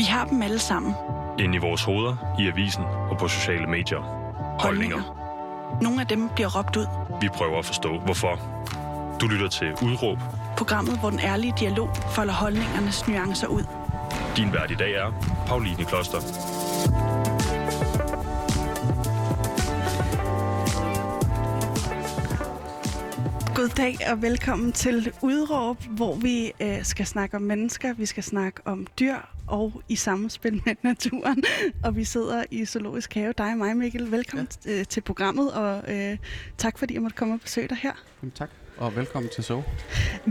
Vi har dem alle sammen. Inde i vores hoveder, i avisen og på sociale medier. Holdninger. Nogle af dem bliver råbt ud. Vi prøver at forstå, hvorfor. Du lytter til Udråb. Programmet, hvor den ærlige dialog folder holdningernes nuancer ud. Din vært i dag er Pauline Kloster. Goddag og velkommen til Udråb, hvor vi øh, skal snakke om mennesker, vi skal snakke om dyr og i samspil med naturen. Og vi sidder i Zoologisk Have, dig og mig Mikkel. Velkommen ja. øh, til programmet, og øh, tak fordi jeg måtte komme og besøge dig her. Jamen, tak, og velkommen til Zoo.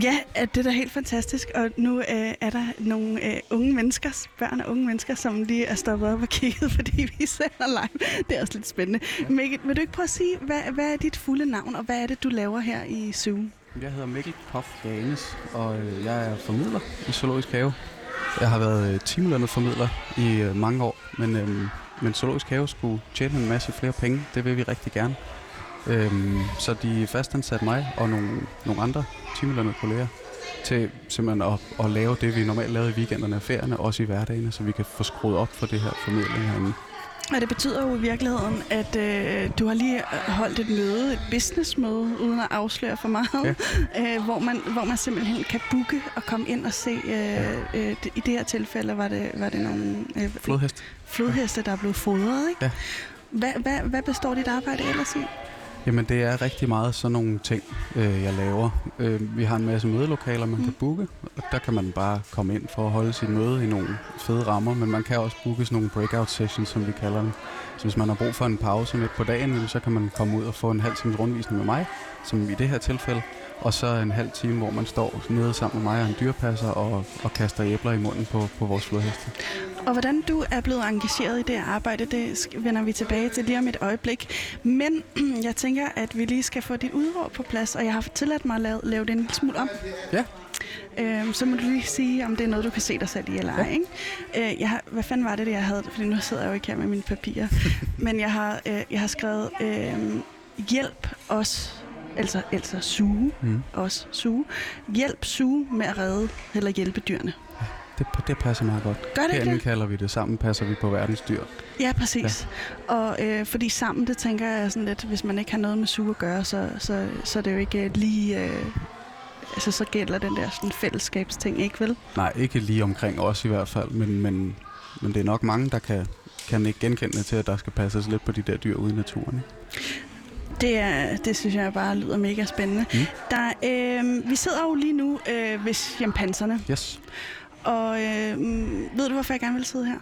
Ja, det er da helt fantastisk, og nu øh, er der nogle øh, unge mennesker, børn og unge mennesker, som lige er stoppet op og kigget, fordi vi sender live. Det er også lidt spændende. Ja. Mikkel, vil du ikke prøve at sige, hvad, hvad er dit fulde navn, og hvad er det, du laver her i Zoo? Jeg hedder Mikkel Poff Janes, og øh, jeg er formidler i Zoologisk Have. Jeg har været øh, timelønnet formidler i øh, mange år, men, øh, men Zoologisk Have skulle tjene en masse flere penge. Det vil vi rigtig gerne. Øhm, så de fastansatte mig og nogle, nogle andre timelønnede kolleger til simpelthen at, at lave det, vi normalt lavede i weekenderne og ferierne, også i hverdagene, så vi kan få skruet op for det her formidling herinde. Og det betyder jo i virkeligheden, at øh, du har lige holdt et møde, et businessmøde, uden at afsløre for meget, ja. øh, hvor, man, hvor man simpelthen kan booke og komme ind og se, øh, øh, i det her tilfælde var det, var det nogle... Øh, flodheste. Flodheste, der er blevet fodret, ikke? Ja. Hvad, hvad, hvad består dit arbejde ellers i? Jamen det er rigtig meget sådan nogle ting, øh, jeg laver. Øh, vi har en masse mødelokaler, man mm. kan booke, og der kan man bare komme ind for at holde sit møde i nogle fede rammer, men man kan også booke sådan nogle breakout sessions, som vi kalder dem. Så hvis man har brug for en pause midt på dagen, så kan man komme ud og få en halv times rundvisning med mig, som i det her tilfælde, og så en halv time, hvor man står nede sammen med mig og en dyrpasser og, og kaster æbler i munden på, på vores flodheste. Og hvordan du er blevet engageret i det arbejde, det vender vi tilbage til lige om et øjeblik. Men jeg tænker, at vi lige skal få dit udråb på plads, og jeg har tilladt mig at lave, lave det en smule om. Ja. Øhm, så må du lige sige, om det er noget, du kan se dig selv i eller ej. Ja. Ikke? Øh, jeg har, hvad fanden var det, det, jeg havde? Fordi nu sidder jeg jo ikke her med mine papirer. Men jeg har, øh, jeg har skrevet, øh, hjælp os altså, altså suge, mm. også suge. Hjælp suge med at redde eller hjælpe dyrene. Det, det passer meget godt. Gør det Herinde det? kalder vi det. Sammen passer vi på verdens dyr. Ja, præcis. Ja. Og øh, fordi sammen, det tænker jeg sådan lidt, hvis man ikke har noget med suge at gøre, så, så, så er det jo ikke lige... Øh, altså, så gælder den der sådan fællesskabsting, ikke vel? Nej, ikke lige omkring os i hvert fald, men, men, men det er nok mange, der kan, kan ikke genkende til, at der skal passes lidt på de der dyr ude i naturen. Det, er, det synes jeg bare lyder mega spændende. Mm. Der, øh, vi sidder jo lige nu øh, ved chimpanserne. Yes. Og øh, ved du, hvorfor jeg gerne vil sidde her?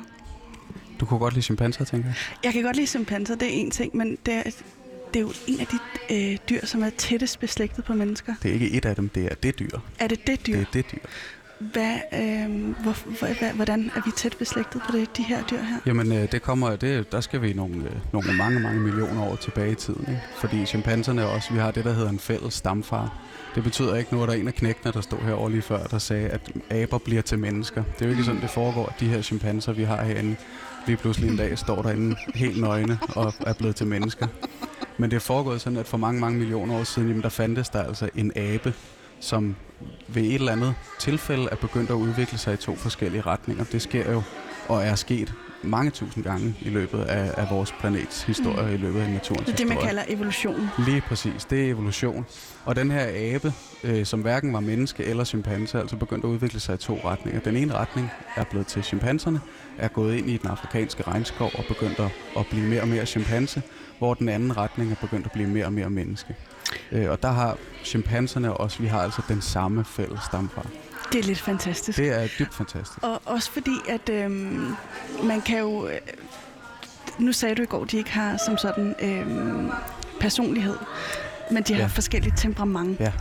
Du kunne godt lide chimpanser, tænker jeg. Jeg kan godt lide chimpanser, det er en ting, men det er, det er jo en af de øh, dyr, som er tættest beslægtet på mennesker. Det er ikke et af dem, det er det dyr. Er det det dyr? Det er det dyr. Hvad, øh, hvor, hvor, hvordan er vi tæt beslægtet på det, de her dyr her? Jamen, øh, det kommer, det, der skal vi nogle, øh, nogle mange, mange millioner år tilbage i tiden. Ikke? Fordi chimpanserne også, vi har det, der hedder en fælles stamfar. Det betyder ikke nu, at der en af knægtene, der stod herovre lige før, der sagde, at aber bliver til mennesker. Det er jo ikke sådan, det foregår, at de her chimpanser, vi har herinde, lige pludselig en dag står derinde helt nøgne og er blevet til mennesker. Men det er foregået sådan, at for mange, mange millioner år siden, jamen, der fandtes der altså en abe, som ved et eller andet tilfælde er begyndt at udvikle sig i to forskellige retninger. Det sker jo og er sket mange tusind gange i løbet af, af vores planets historie, mm. i løbet af naturens Det er det, man kalder evolution. Lige præcis, det er evolution. Og den her abe, øh, som hverken var menneske eller chimpanse, altså begyndt at udvikle sig i to retninger. Den ene retning er blevet til chimpanserne, er gået ind i den afrikanske regnskov og begyndt at, at blive mere og mere chimpanse, hvor den anden retning er begyndt at blive mere og mere menneske. Øh, og der har chimpanserne også, vi har altså den samme fælles stamfar. Det er lidt fantastisk. Det er dybt fantastisk. Og også fordi, at øhm, man kan jo... Øh, nu sagde du i går, at de ikke har som sådan øhm, personlighed, men de har ja. forskellige temperament. Ja.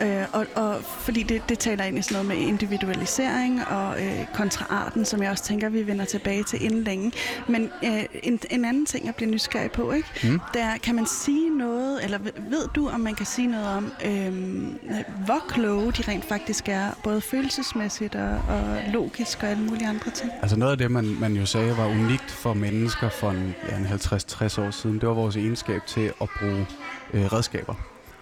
Øh, og, og fordi det, det taler ind i sådan noget med individualisering og øh, kontraarten, som jeg også tænker, vi vender tilbage til inden længe. Men øh, en, en anden ting, jeg bliver nysgerrig på, ikke? Mm. der kan man sige noget, eller ved du, om man kan sige noget om, øh, hvor kloge de rent faktisk er, både følelsesmæssigt og, og logisk og alle mulige andre ting? Altså noget af det, man, man jo sagde var unikt for mennesker for en, ja, en 50-60 år siden, det var vores egenskab til at bruge øh, redskaber.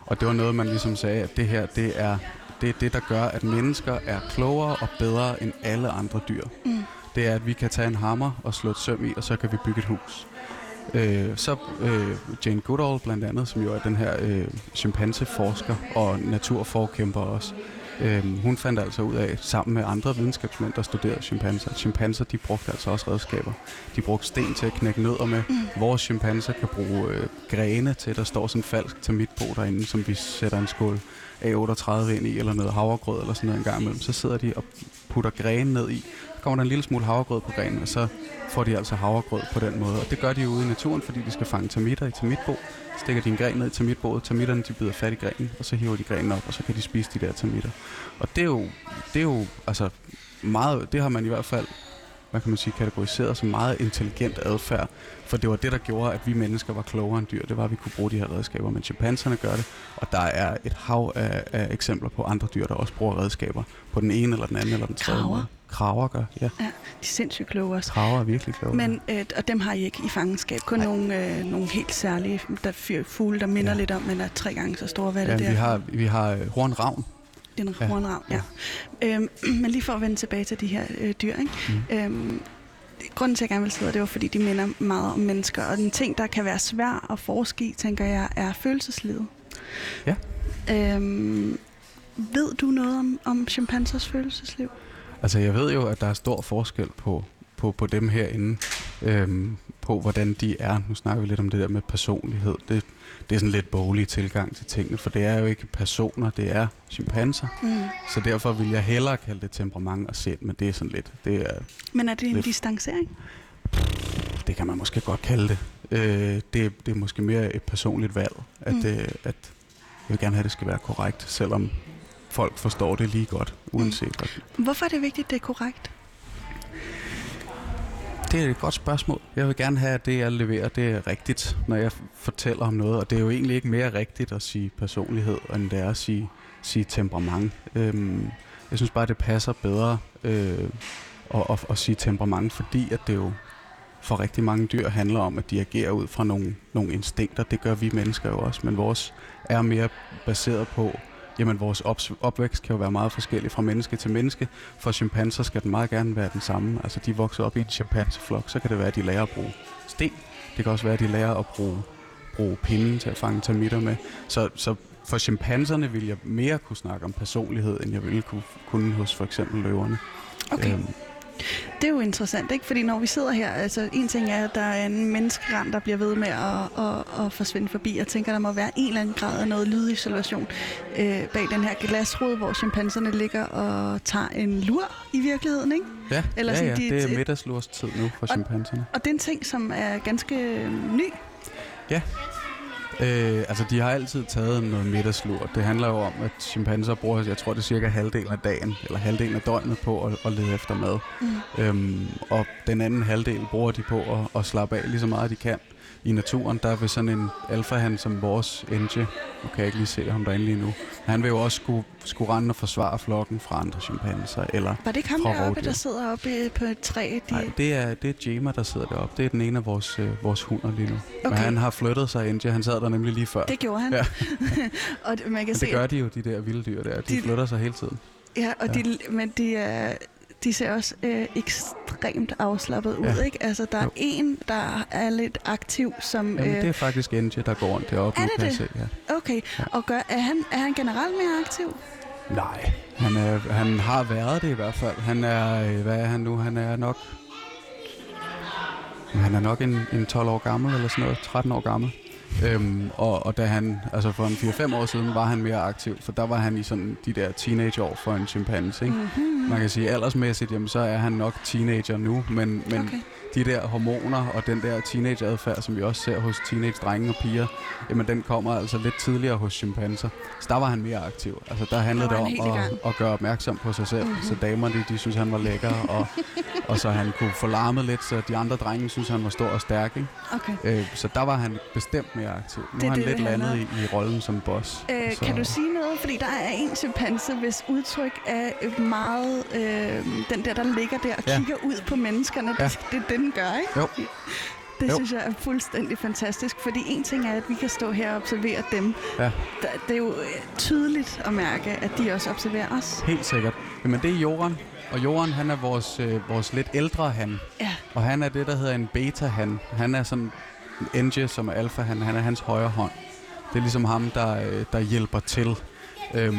Og det var noget, man ligesom sagde, at det her, det er det, er det der gør, at mennesker er klogere og bedre end alle andre dyr. Mm. det er, at vi kan tage en hammer og slå et søm i, og så kan vi bygge et hus. Øh, så øh, Jane Goodall blandt andet, som jo er den her øh, chimpanseforsker og naturforkæmper også, øh, hun fandt altså ud af, sammen med andre videnskabsmænd, der studerede chimpanser, at chimpanser de brugte altså også redskaber. De brugte sten til at knække nødder med. Mm. Vores chimpanser kan bruge øh, grene til, der står sådan en falsk termitbo derinde, som vi sætter en skål A38 ind i, eller noget havregrød eller sådan noget en gang imellem. Så sidder de og putter grene ned i, kommer der en lille smule havregrød på grenen, og så får de altså havregrød på den måde. Og det gør de ude i naturen, fordi de skal fange termitter i termitbo. Stikker de en gren ned i termitboet, termitterne de bider fat i grenen, og så hiver de grenen op, og så kan de spise de der termitter. Og det er jo, det er jo altså meget, det har man i hvert fald hvad kan man sige, kategoriseret som meget intelligent adfærd. For det var det, der gjorde, at vi mennesker var klogere end dyr. Det var, at vi kunne bruge de her redskaber. Men chimpanserne gør det, og der er et hav af, af eksempler på andre dyr, der også bruger redskaber på den ene eller den anden eller den tredje måde. Kraver gør, ja. Ja, de er sindssygt kloge også. Kraver er virkelig kloge. Men, øh, og dem har I ikke i fangenskab. Kun nogle, øh, nogle helt særlige der fyr, fugle, der minder Ja. lidt om, men er tre gange så store. Hvad ja, det der? vi har, vi har øh, hornravn. Det er en Ja. ja. Øhm, men lige for at vende tilbage til de her øh, dyr, ikke? Mm. Øhm, grunden til, at jeg gerne vil sidde, det var, fordi de minder meget om mennesker. Og en ting, der kan være svær at forske i, tænker jeg, er følelseslivet. Ja. Øhm, ved du noget om, om chimpansers følelsesliv? Altså, jeg ved jo, at der er stor forskel på, på, på dem herinde, øhm, på hvordan de er. Nu snakker vi lidt om det der med personlighed. Det, det er sådan lidt boglig tilgang til tingene, for det er jo ikke personer, det er chimpanser. Mm. Så derfor vil jeg hellere kalde det temperament og sind, men det er sådan lidt, det, er, Men er det en Lidt. distancering? det kan man måske godt kalde det. Øh, det. Det er måske mere et personligt valg, at, Mm. mm. øh, at jeg vil gerne have, at det skal være korrekt, selvom folk forstår det lige godt, uanset hvad. Hvorfor er det vigtigt, at det er korrekt? Det er et godt spørgsmål. Jeg vil gerne have, at det, jeg leverer, det er rigtigt, når jeg fortæller om noget. Og det er jo egentlig ikke mere rigtigt at sige personlighed, end det er at sige, sige temperament. Øhm, jeg synes bare, det passer bedre øh, at, at, at sige temperament, fordi at det jo for rigtig mange dyr handler om, at de agerer ud fra nogle, nogle instinkter. Det gør vi mennesker jo også, men vores er mere baseret på, jamen vores ops- opvækst kan jo være meget forskellig fra menneske til menneske. For chimpanser skal den meget gerne være den samme. Altså de vokser op i en chimpanseflok, så kan det være, at de lærer at bruge sten. Det kan også være, at de lærer at bruge, bruge pinden til at fange termitter med. Så, så for chimpanserne vil jeg mere kunne snakke om personlighed, end jeg ville kunne, kunne hos for eksempel løverne. Okay. Øhm, Det er jo interessant, ikke? Fordi når vi sidder her, altså en ting er, at der er en menneskerand, der bliver ved med at, at, at forsvinde forbi. Jeg tænker, der må være en eller anden grad af noget lydisolation øh, bag den her glasrude, hvor chimpanserne ligger og tager en lur i virkeligheden, ikke? ja, Eller ja, sådan, ja, de- det er middagslurstid nu for Og- chimpanserne. Og det er en ting, som er ganske ny. Øh, altså, de har altid taget noget middagslur. Det handler jo om, at chimpanser bruger, jeg tror, det er cirka halvdelen af dagen, eller halvdelen af døgnet på at, at lede efter mad. Mm. Øhm, og den anden halvdel bruger de på at, at slappe af lige så meget, de kan. I naturen, der vil sådan en alfahan som vores Enje, nu kan jeg ikke lige se ham derinde lige nu, han vil jo også skulle, skulle rende og forsvare flokken fra andre chimpanser, eller Var det ikke ham deroppe, der sidder oppe på et træ? De... Nej, det er, det er Jema, der sidder deroppe. Det er den ene af vores, øh, vores hunder lige nu. Okay. Men han har flyttet sig, Enje. Han sad der nemlig lige før. Det gjorde han. Ja. og man kan Men se, det gør de jo, de der vilde dyr der. De, De- flytter sig hele tiden. Ja, og Ja. De, men de, er, de ser også øh, ekstremt afslappet ud, Ja. ikke? Altså, der er Jo. en, der er lidt aktiv, som... Jamen, øh, det er faktisk Enje, der går rundt deroppe Er nu, det kan det? jeg se. Ja. Okay, og gør, er, han, er han generelt mere aktiv? Nej, han, er, han har været det i hvert fald. Han er, øh, hvad er han nu? Han er nok... Han er nok en, en 12 år gammel, eller sådan noget, 13 år gammel. Øhm, og, og da han, altså for en 4-5 år siden, var han mere aktiv, for der var han i sådan de der teenageår for en chimpanse, ikke? Mm-hmm. Man kan sige, aldersmæssigt, jamen, så er han nok teenager nu, men, men Okay. De der hormoner og den der teenageadfærd, som vi også ser hos teenage-drenge og piger, jamen den kommer altså lidt tidligere hos chimpanser. Så der var han mere aktiv. Altså der handlede Der det om at, at gøre opmærksom på sig selv, Mhm. mm-hmm. så damerne de synes han var lækker, og, og så han kunne få larmet lidt, så de andre drenge synes han var stor og stærk. Ikke? Okay. Øh, så der var han bestemt mere aktiv. Nu Det er han det, lidt landet i, i rollen som boss. Øh, så, Kan du sige noget? Fordi der er en chimpanse, hvis udtryk er meget... Øh, den der, der ligger der og Ja. kigger ud på menneskerne. Ja. Det, det er det, den gør, ikke? Jo. Det Jo. synes jeg er fuldstændig fantastisk, fordi en ting er, at vi kan stå her og observere dem. Ja. Det er jo øh, tydeligt at mærke, at de også observerer os. Helt sikkert. Jamen, det er Joran. Og Joran, han er vores, øh, vores lidt ældre han. Ja. Og han er det, der hedder en beta-han. Han er sådan en NG, som er alfa-han. Han er hans højre hånd. Det er ligesom ham, der, øh, der hjælper til. Øhm,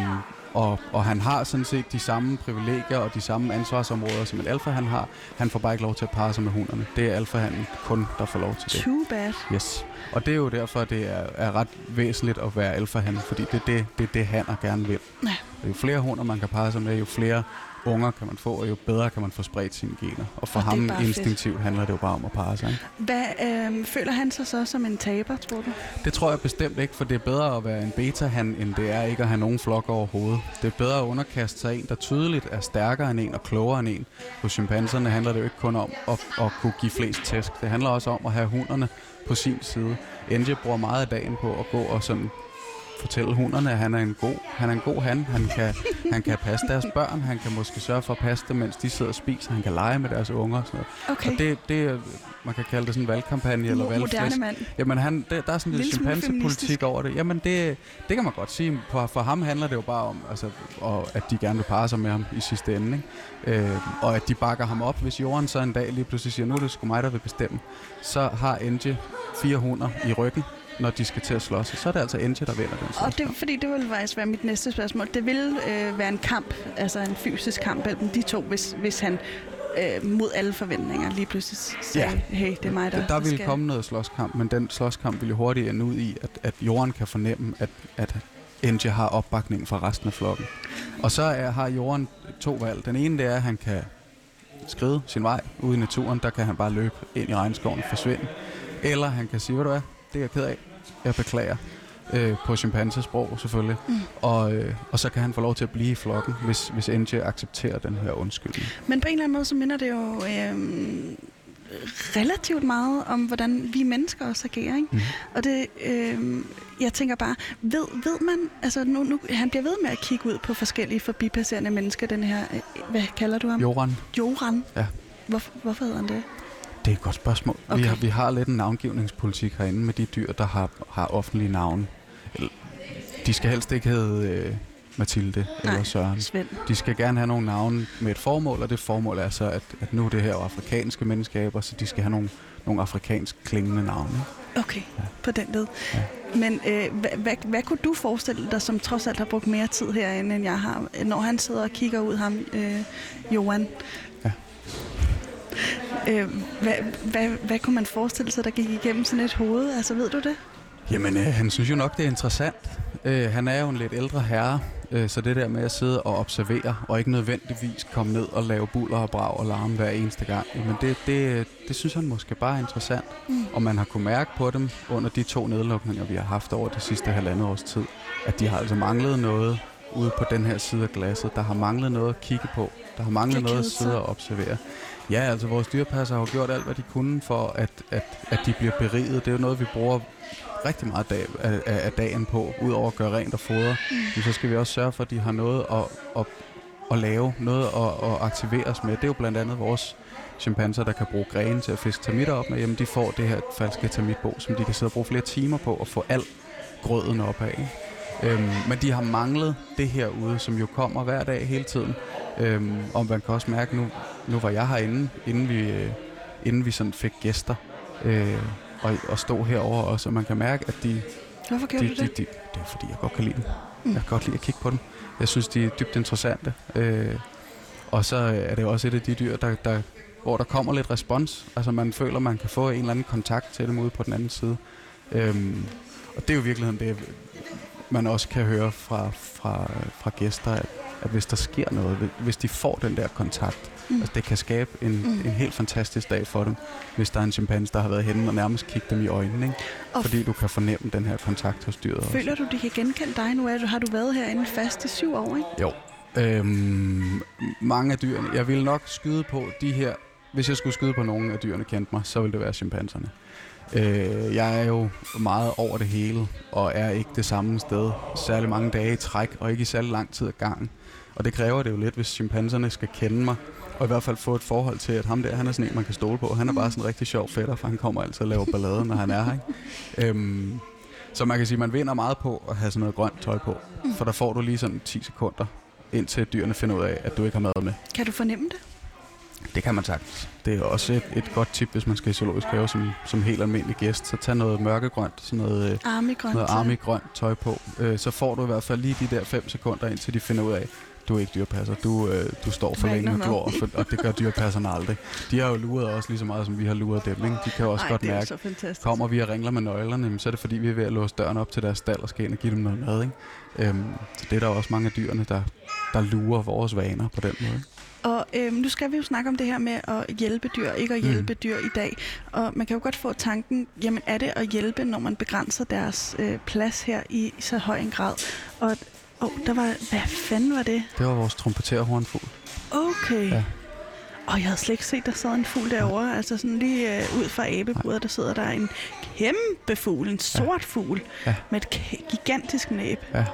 og, og han har sådan set de samme privilegier og de samme ansvarsområder, som en alfa han har. Han får bare ikke lov til at parre sig med hunderne. Det er alfa kun, der får lov til det. Too bad. Yes. Og det er jo derfor, det er, er ret væsentligt at være alfa fordi det er det, det, det han og gerne vil. Ja. Jo flere hunder man kan parre sig med, jo flere unger kan man få, og jo bedre kan man få spredt sine gener. Og for Og ham instinktivt fedt. handler det jo bare om at parre sig. Hvad øh, føler han sig så som en taber, tror du? Det tror jeg bestemt ikke, for det er bedre at være en beta-han, end det er ikke at have nogen flok overhovedet. Det er bedre at underkaste sig en, der tydeligt er stærkere end en og klogere end en. Hos chimpanserne handler det jo ikke kun om at, at kunne give flest tæsk. Det handler også om at have hunderne på sin side. Enje bruger meget af dagen på at gå og sådan fortælle hunderne, at han er en god, han er en god han. Han kan, han kan passe deres børn. Han kan måske sørge for at passe dem, mens de sidder og spiser. Han kan lege med deres unger. Og sådan noget. Okay. Og det, det, man kan kalde det sådan en valgkampagne eller valgflæsk. mand. Jamen, han, det, der er sådan lidt chimpansepolitik over det. Jamen, det, det kan man godt sige. For, for ham handler det jo bare om, altså, og, at de gerne vil parre sig med ham i sidste ende. Ikke? Øh, og at de bakker ham op. Hvis Jorden så en dag lige pludselig siger, nu er det sgu mig, der vil bestemme, så har Enje fire hunder i ryggen, når de skal til at slås. Så er det altså Enje, der vinder den Og slåskamp. det, fordi det ville faktisk være mit næste spørgsmål. Det ville øh, være en kamp, altså en fysisk kamp mellem de to, hvis, hvis han øh, mod alle forventninger lige pludselig sagde, Ja. hey, det er mig, der, Der, ville skal... komme noget slåskamp, men den slåskamp ville hurtigt ende ud i, at, at Jorden kan fornemme, at, at Enje har opbakning fra resten af flokken. Og så er, har Jorden to valg. Den ene det er, at han kan skride sin vej ude i naturen. Der kan han bare løbe ind i regnskoven og forsvinde. Eller han kan sige, hvad du er, det er jeg ked af. Jeg beklager. Øh, på chimpansesprog selvfølgelig. Mm. Og, øh, og så kan han få lov til at blive i flokken, hvis, hvis Enje accepterer den her undskyldning. Men på en eller anden måde, så minder det jo øh, relativt meget om, hvordan vi mennesker også agerer. Ikke? Mhm. Og det, øh, jeg tænker bare, ved, ved man, altså nu, nu, han bliver ved med at kigge ud på forskellige forbipasserende mennesker, den her, øh, hvad kalder du ham? Joran, Joran. Ja. Hvor, hvorfor hedder han det? Det er et godt spørgsmål. Okay. Vi, har, vi har lidt en navngivningspolitik herinde med de dyr, der har, har offentlige navne. De skal helst ikke hedde øh, Mathilde Nej. eller Søren. Svend. De skal gerne have nogle navne med et formål, og det formål er så, at, at nu er det her jo afrikanske menneskaber, så de skal have nogle, nogle afrikansk klingende navne. Okay, på den led. Ja. Men øh, hvad, hvad, hvad kunne du forestille dig, som trods alt har brugt mere tid herinde, end jeg har, når han sidder og kigger ud ham, øh, Johan? Ja. Øh, hvad, hvad, hvad kunne man forestille sig, der gik igennem sådan et hoved? Altså, ved du det? Jamen, øh, han synes jo nok, det er interessant. Øh, han er jo en lidt ældre herre, øh, så det der med at sidde og observere, og ikke nødvendigvis komme ned og lave buller og brag og larme hver eneste gang, jamen det, det, det synes han måske bare er interessant. Mm. Og man har kunne mærke på dem under de to nedlukninger, vi har haft over det sidste halvandet års tid, at de har altså manglet noget ude på den her side af glasset. Der har manglet noget at kigge på. Der har manglet noget at sidde og observere. Ja, altså vores dyrepasser har jo gjort alt, hvad de kunne for, at, at, at de bliver beriget. Det er jo noget, vi bruger rigtig meget dag, af, af, dagen på, udover at gøre rent og fodre. Mm. Men så skal vi også sørge for, at de har noget at, at, at lave, noget at, at aktiveres med. Det er jo blandt andet vores chimpanser, der kan bruge grene til at fiske termitter op med. Jamen, de får det her falske termitbo, som de kan sidde og bruge flere timer på og få al grøden op af. ikke? Øhm, men de har manglet det her ude, som jo kommer hver dag hele tiden. Øhm, og man kan også mærke, nu, nu var jeg herinde, inden vi, øh, inden vi sådan fik gæster, øh, og, og stod herover også, og man kan mærke, at de, Hvorfor gjorde de, du de, det? de, det er fordi, jeg godt kan lide dem. Mm. Jeg kan godt lide at kigge på dem. Jeg synes, de er dybt interessante. Øh, og så er det også et af de dyr, der, der, hvor der kommer lidt respons. Altså man føler, man kan få en eller anden kontakt til dem ude på den anden side. Øhm, og det er jo i virkeligheden det, man også kan høre fra, fra, fra gæster, at, at hvis der sker noget, hvis de får den der kontakt, Mm. altså det kan skabe en, Mm. en helt fantastisk dag for dem, hvis der er en chimpanse, der har været henne og nærmest kigge dem i øjnene, ikke? Og fordi du kan fornemme den her kontakt hos dyret også. Føler du, de kan genkende dig nu? Er du, har du været herinde fast i syv år, ikke? Jo. Øhm, mange af dyrene. Jeg vil nok skyde på de her... Hvis jeg skulle skyde på nogle af dyrene kendte mig, så ville det være chimpanserne. Øh, jeg er jo meget over det hele, og er ikke det samme sted særlig mange dage i træk, og ikke i særlig lang tid ad gangen. Og det kræver det jo lidt, hvis chimpanserne skal kende mig, og i hvert fald få et forhold til, at ham der, han er sådan en, man kan stole på. Han er bare sådan en rigtig sjov fætter, for han kommer altid og laver ballade, når han er her. Ikke? Øhm, så man kan sige, at man vinder meget på at have sådan noget grønt tøj på, for der får du lige sådan 10 sekunder indtil dyrene finder ud af, at du ikke har mad med. Kan du fornemme det? Det kan man sagtens. Det er også et, et godt tip, hvis man skal i zoologisk have som, som helt almindelig gæst. Så tag noget mørkegrønt, sådan noget, øh, Armigrønt. noget armigrønt tøj på. Øh, så får du i hvert fald lige de der 5 sekunder, indtil de finder ud af, du er ikke dyrepasser. Du, øh, du står for længe noget glor, for, og det gør dyrepasserne aldrig. De har jo luret os lige så meget, som vi har luret dem. Ikke? De kan jo også Ej, godt mærke, kommer vi og ringler med nøglerne, jamen, så er det fordi, vi er ved at låse døren op til deres stald og skal ind og give dem noget mad. Ikke? Øhm, så det er der også mange af dyrene, der, der lurer vores vaner på den måde. Og øhm, nu skal vi jo snakke om det her med at hjælpe dyr, ikke at hjælpe Mm. dyr i dag. Og man kan jo godt få tanken, jamen er det at hjælpe, når man begrænser deres øh, plads her i så høj en grad? Og oh, der var, hvad fanden var det? Det var vores trompeterhornfugl. Okay. Ja. Ja. Og jeg havde slet ikke set, der sad en fugl derovre. Altså sådan lige øh, ud fra abeburet, der sidder der en kæmpe fugl, en sort fugl, Ja. med et gigantisk næb. Ja.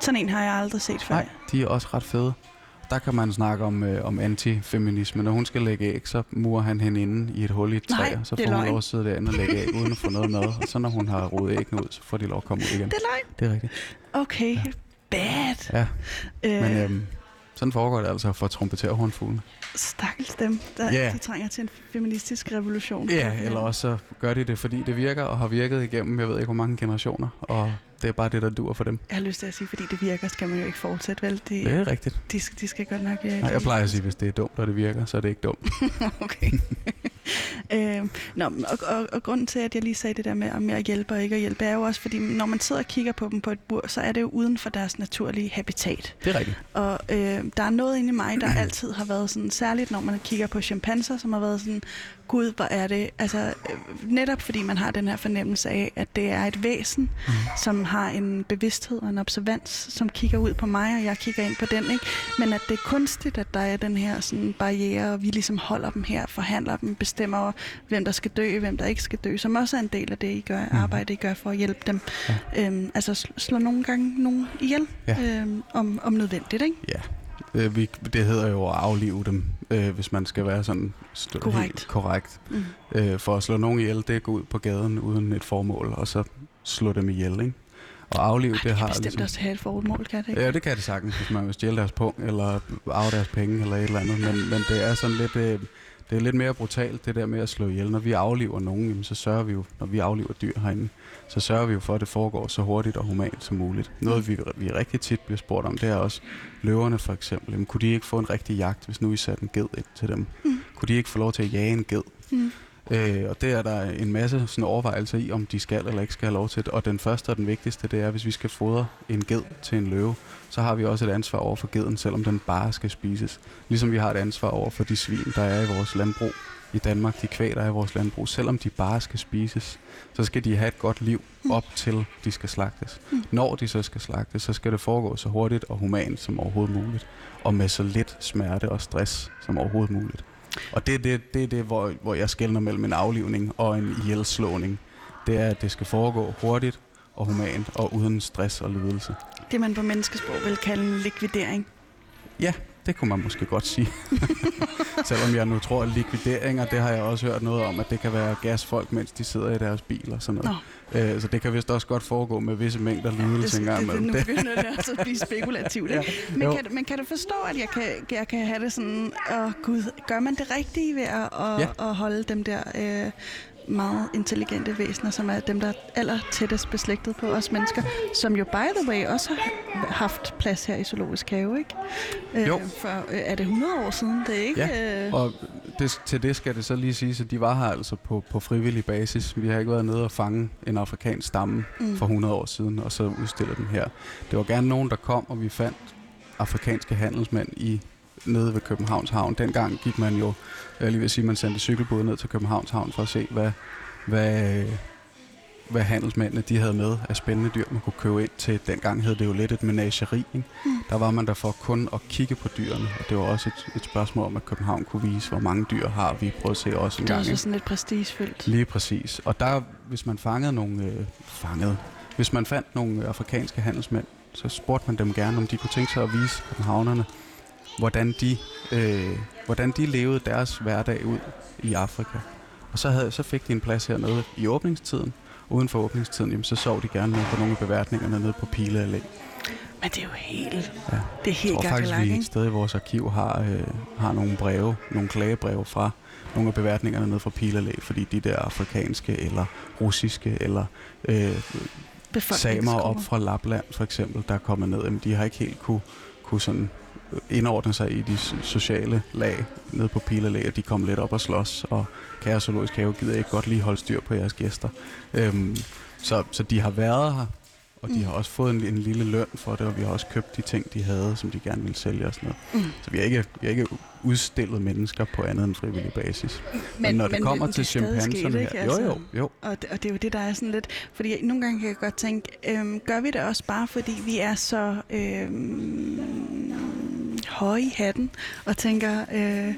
Sådan en har jeg aldrig set før. Nej, de er også ret fede. Der kan man snakke om, øh, om antifeminisme. Når hun skal lægge æg, så murer han hende inde i et hul i et træ, Nej, så får hun løgn. lov at sidde derinde og lægge æg, uden at få noget mad. Og så når hun har rodet æggene ud, så får de lov at komme ud igen. Det er løgn. Det er rigtigt. Okay, Ja. Bad. Ja, Øh, men øhm, sådan foregår det altså for trompeterhornfuglene. Stakkels dem, der Ja. de trænger til en feministisk revolution. Ja, eller også så gør de det, fordi det virker og har virket igennem, jeg ved ikke hvor mange generationer. Og det er bare det, der dur for dem. Jeg har lyst til at sige, fordi det virker, skal man jo ikke fortsætte, vel? De, Det er rigtigt. de, skal, de skal godt nok... Ja, Nej, jeg plejer at sige, hvis det er dumt, og det virker, så er det ikke dumt. okay. øh, nå, og, og, og grunden til, at jeg lige sagde det der med, om jeg hjælper og ikke at hjælpe, er jo også, fordi når man sidder og kigger på dem på et bur, så er det jo uden for deres naturlige habitat. Det er rigtigt. Og øh, der er noget inde i mig, der altid har været sådan, særligt når man kigger på chimpanser, som har været sådan, gud, hvor er det, altså øh, netop fordi man har den her fornemmelse af, at det er et væsen, mm. som har en bevidsthed og en observans, som kigger ud på mig, og jeg kigger ind på den, ikke? Men at det er kunstigt, at der er den her sådan, barriere, og vi ligesom holder dem her, forhandler dem, bestemmer, hvem der skal dø, hvem der ikke skal dø, som også er en del af det, I gør, arbejde, I gør for at hjælpe dem. Ja. Øhm, altså sl- slå nogle gange nogen ihjel, Ja. øhm, om, om nødvendigt, ikke? Ja, øh, vi, det hedder jo at aflive dem, øh, hvis man skal være sådan st- Korrekt. helt korrekt. Mm. Øh, for at slå nogen ihjel, det er at gå ud på gaden uden et formål, og så slå dem ihjel, ikke? Og aflive, Ej, det, det har bestemt ligesom... også have et formål, kan det ikke? Ja, det kan det sagtens, hvis man vil stjæle deres punkt, eller arve deres penge, eller et eller andet. Men, men det er sådan lidt... Øh, det er lidt mere brutalt, det der med at slå ihjel. Når vi afliver nogen, jamen, så sørger vi jo, når vi afliver dyr herinde, så sørger vi jo for, at det foregår så hurtigt og humant som muligt. Noget, vi, vi rigtig tit bliver spurgt om, det er også løverne for eksempel. Jamen, kunne de ikke få en rigtig jagt, hvis nu I satte en ged ind til dem? Mm. Kunne de ikke få lov til at jage en ged? Mm. Øh, og det er der en masse sådan overvejelser i, om de skal eller ikke skal have lov til det. Og den første og den vigtigste, det er, hvis vi skal fodre en ged til en løve, så har vi også et ansvar over for geden, selvom den bare skal spises. Ligesom vi har et ansvar over for de svin, der er i vores landbrug i Danmark, de kvæg, der er i vores landbrug. Selvom de bare skal spises, så skal de have et godt liv op til de skal slagtes. Når de så skal slagtes, så skal det foregå så hurtigt og humant som overhovedet muligt. Og med så lidt smerte og stress som overhovedet muligt. Og det er det, det, det hvor, hvor jeg skældner mellem en aflivning og en ihjelslåning. Det er, at det skal foregå hurtigt og humant og uden stress og lidelse. Det, man på menneskesprog vil kalde en likvidering. Ja, det kunne man måske godt sige. Selvom jeg nu tror, at likvideringer, det har jeg også hørt noget om, at det kan være gasfolk, mens de sidder i deres bil og sådan noget. Øh, så det kan vist også godt foregå med visse mængder lidelse det, engang det, det, imellem. nu Det, begynder det også at blive spekulativt. Ja. Ikke? Men, Jo. kan, du- men kan du forstå, at jeg kan, jeg kan have det sådan, åh gud, gør man det rigtige ved at, at, Ja. at holde dem der øh, meget intelligente væsener, som er dem, der er aller tættest beslægtet på os mennesker, som jo by the way også har haft plads her i Zoologisk Have, ikke? Øh, Jo. For øh, er det 100 år siden? Det er ikke... Ja, øh, og det, til det skal det så lige sige, at de var her altså på, på frivillig basis. Vi har ikke været nede og fange en afrikansk stamme Mm. for 100 år siden, og så udstille den her. Det var gerne nogen, der kom, og vi fandt afrikanske handelsmænd i nede ved Københavns Havn. Dengang gik man jo, jeg lige vil sige, man sendte cykelbåde ned til Københavns Havn for at se, hvad, hvad, hvad handelsmændene de havde med af spændende dyr, man kunne købe ind til. Dengang hed det jo lidt et menageri. Ikke? Mm. Der var man der for kun at kigge på dyrene, og det var også et, et spørgsmål om, at København kunne vise, hvor mange dyr har vi. Prøv at se også en det er gang. også ikke? sådan lidt prestigefyldt. Lige præcis. Og der, hvis man fangede nogle... Øh, fangede, hvis man fandt nogle øh, afrikanske handelsmænd, så spurgte man dem gerne, om de kunne tænke sig at vise københavnerne, hvordan de, øh, hvordan de levede deres hverdag ud i Afrika. Og så, havde, så fik de en plads hernede i åbningstiden, uden for åbningstiden, jamen, så sov de gerne nede på nogle af beværtningerne nede på Pile Allé. Men det er jo helt... Ja. Det er helt Jeg tror faktisk, gakkelak, vi sted i vores arkiv har, øh, har nogle breve, nogle klagebreve fra nogle af beværtningerne nede fra Pile Allé, fordi de der afrikanske eller russiske eller øh, samer op fra Lapland for eksempel, der er kommet ned, jamen, de har ikke helt kunne, kunne sådan indordne sig i de so- sociale lag nede på Pilerlæg, og de kom lidt op og slås, og Kære Zoologisk Have gider ikke godt lige holde styr på jeres gæster. Øhm, så, så de har været her, og de Mm. har også fået en, en lille løn for det, og vi har også købt de ting, de havde, som de gerne ville sælge og sådan noget. Mm. Så vi har ikke, vi har ikke udstillet mennesker på andet end frivillig basis. Men, men når det kommer lykken til chimpanserne her... Altså, Jo, jo, jo. Og det, og det er jo det, der er sådan lidt... Fordi nogle gange kan jeg godt tænke, øhm, gør vi det også bare, fordi vi er så øhm, høje i hatten, og tænker, øh,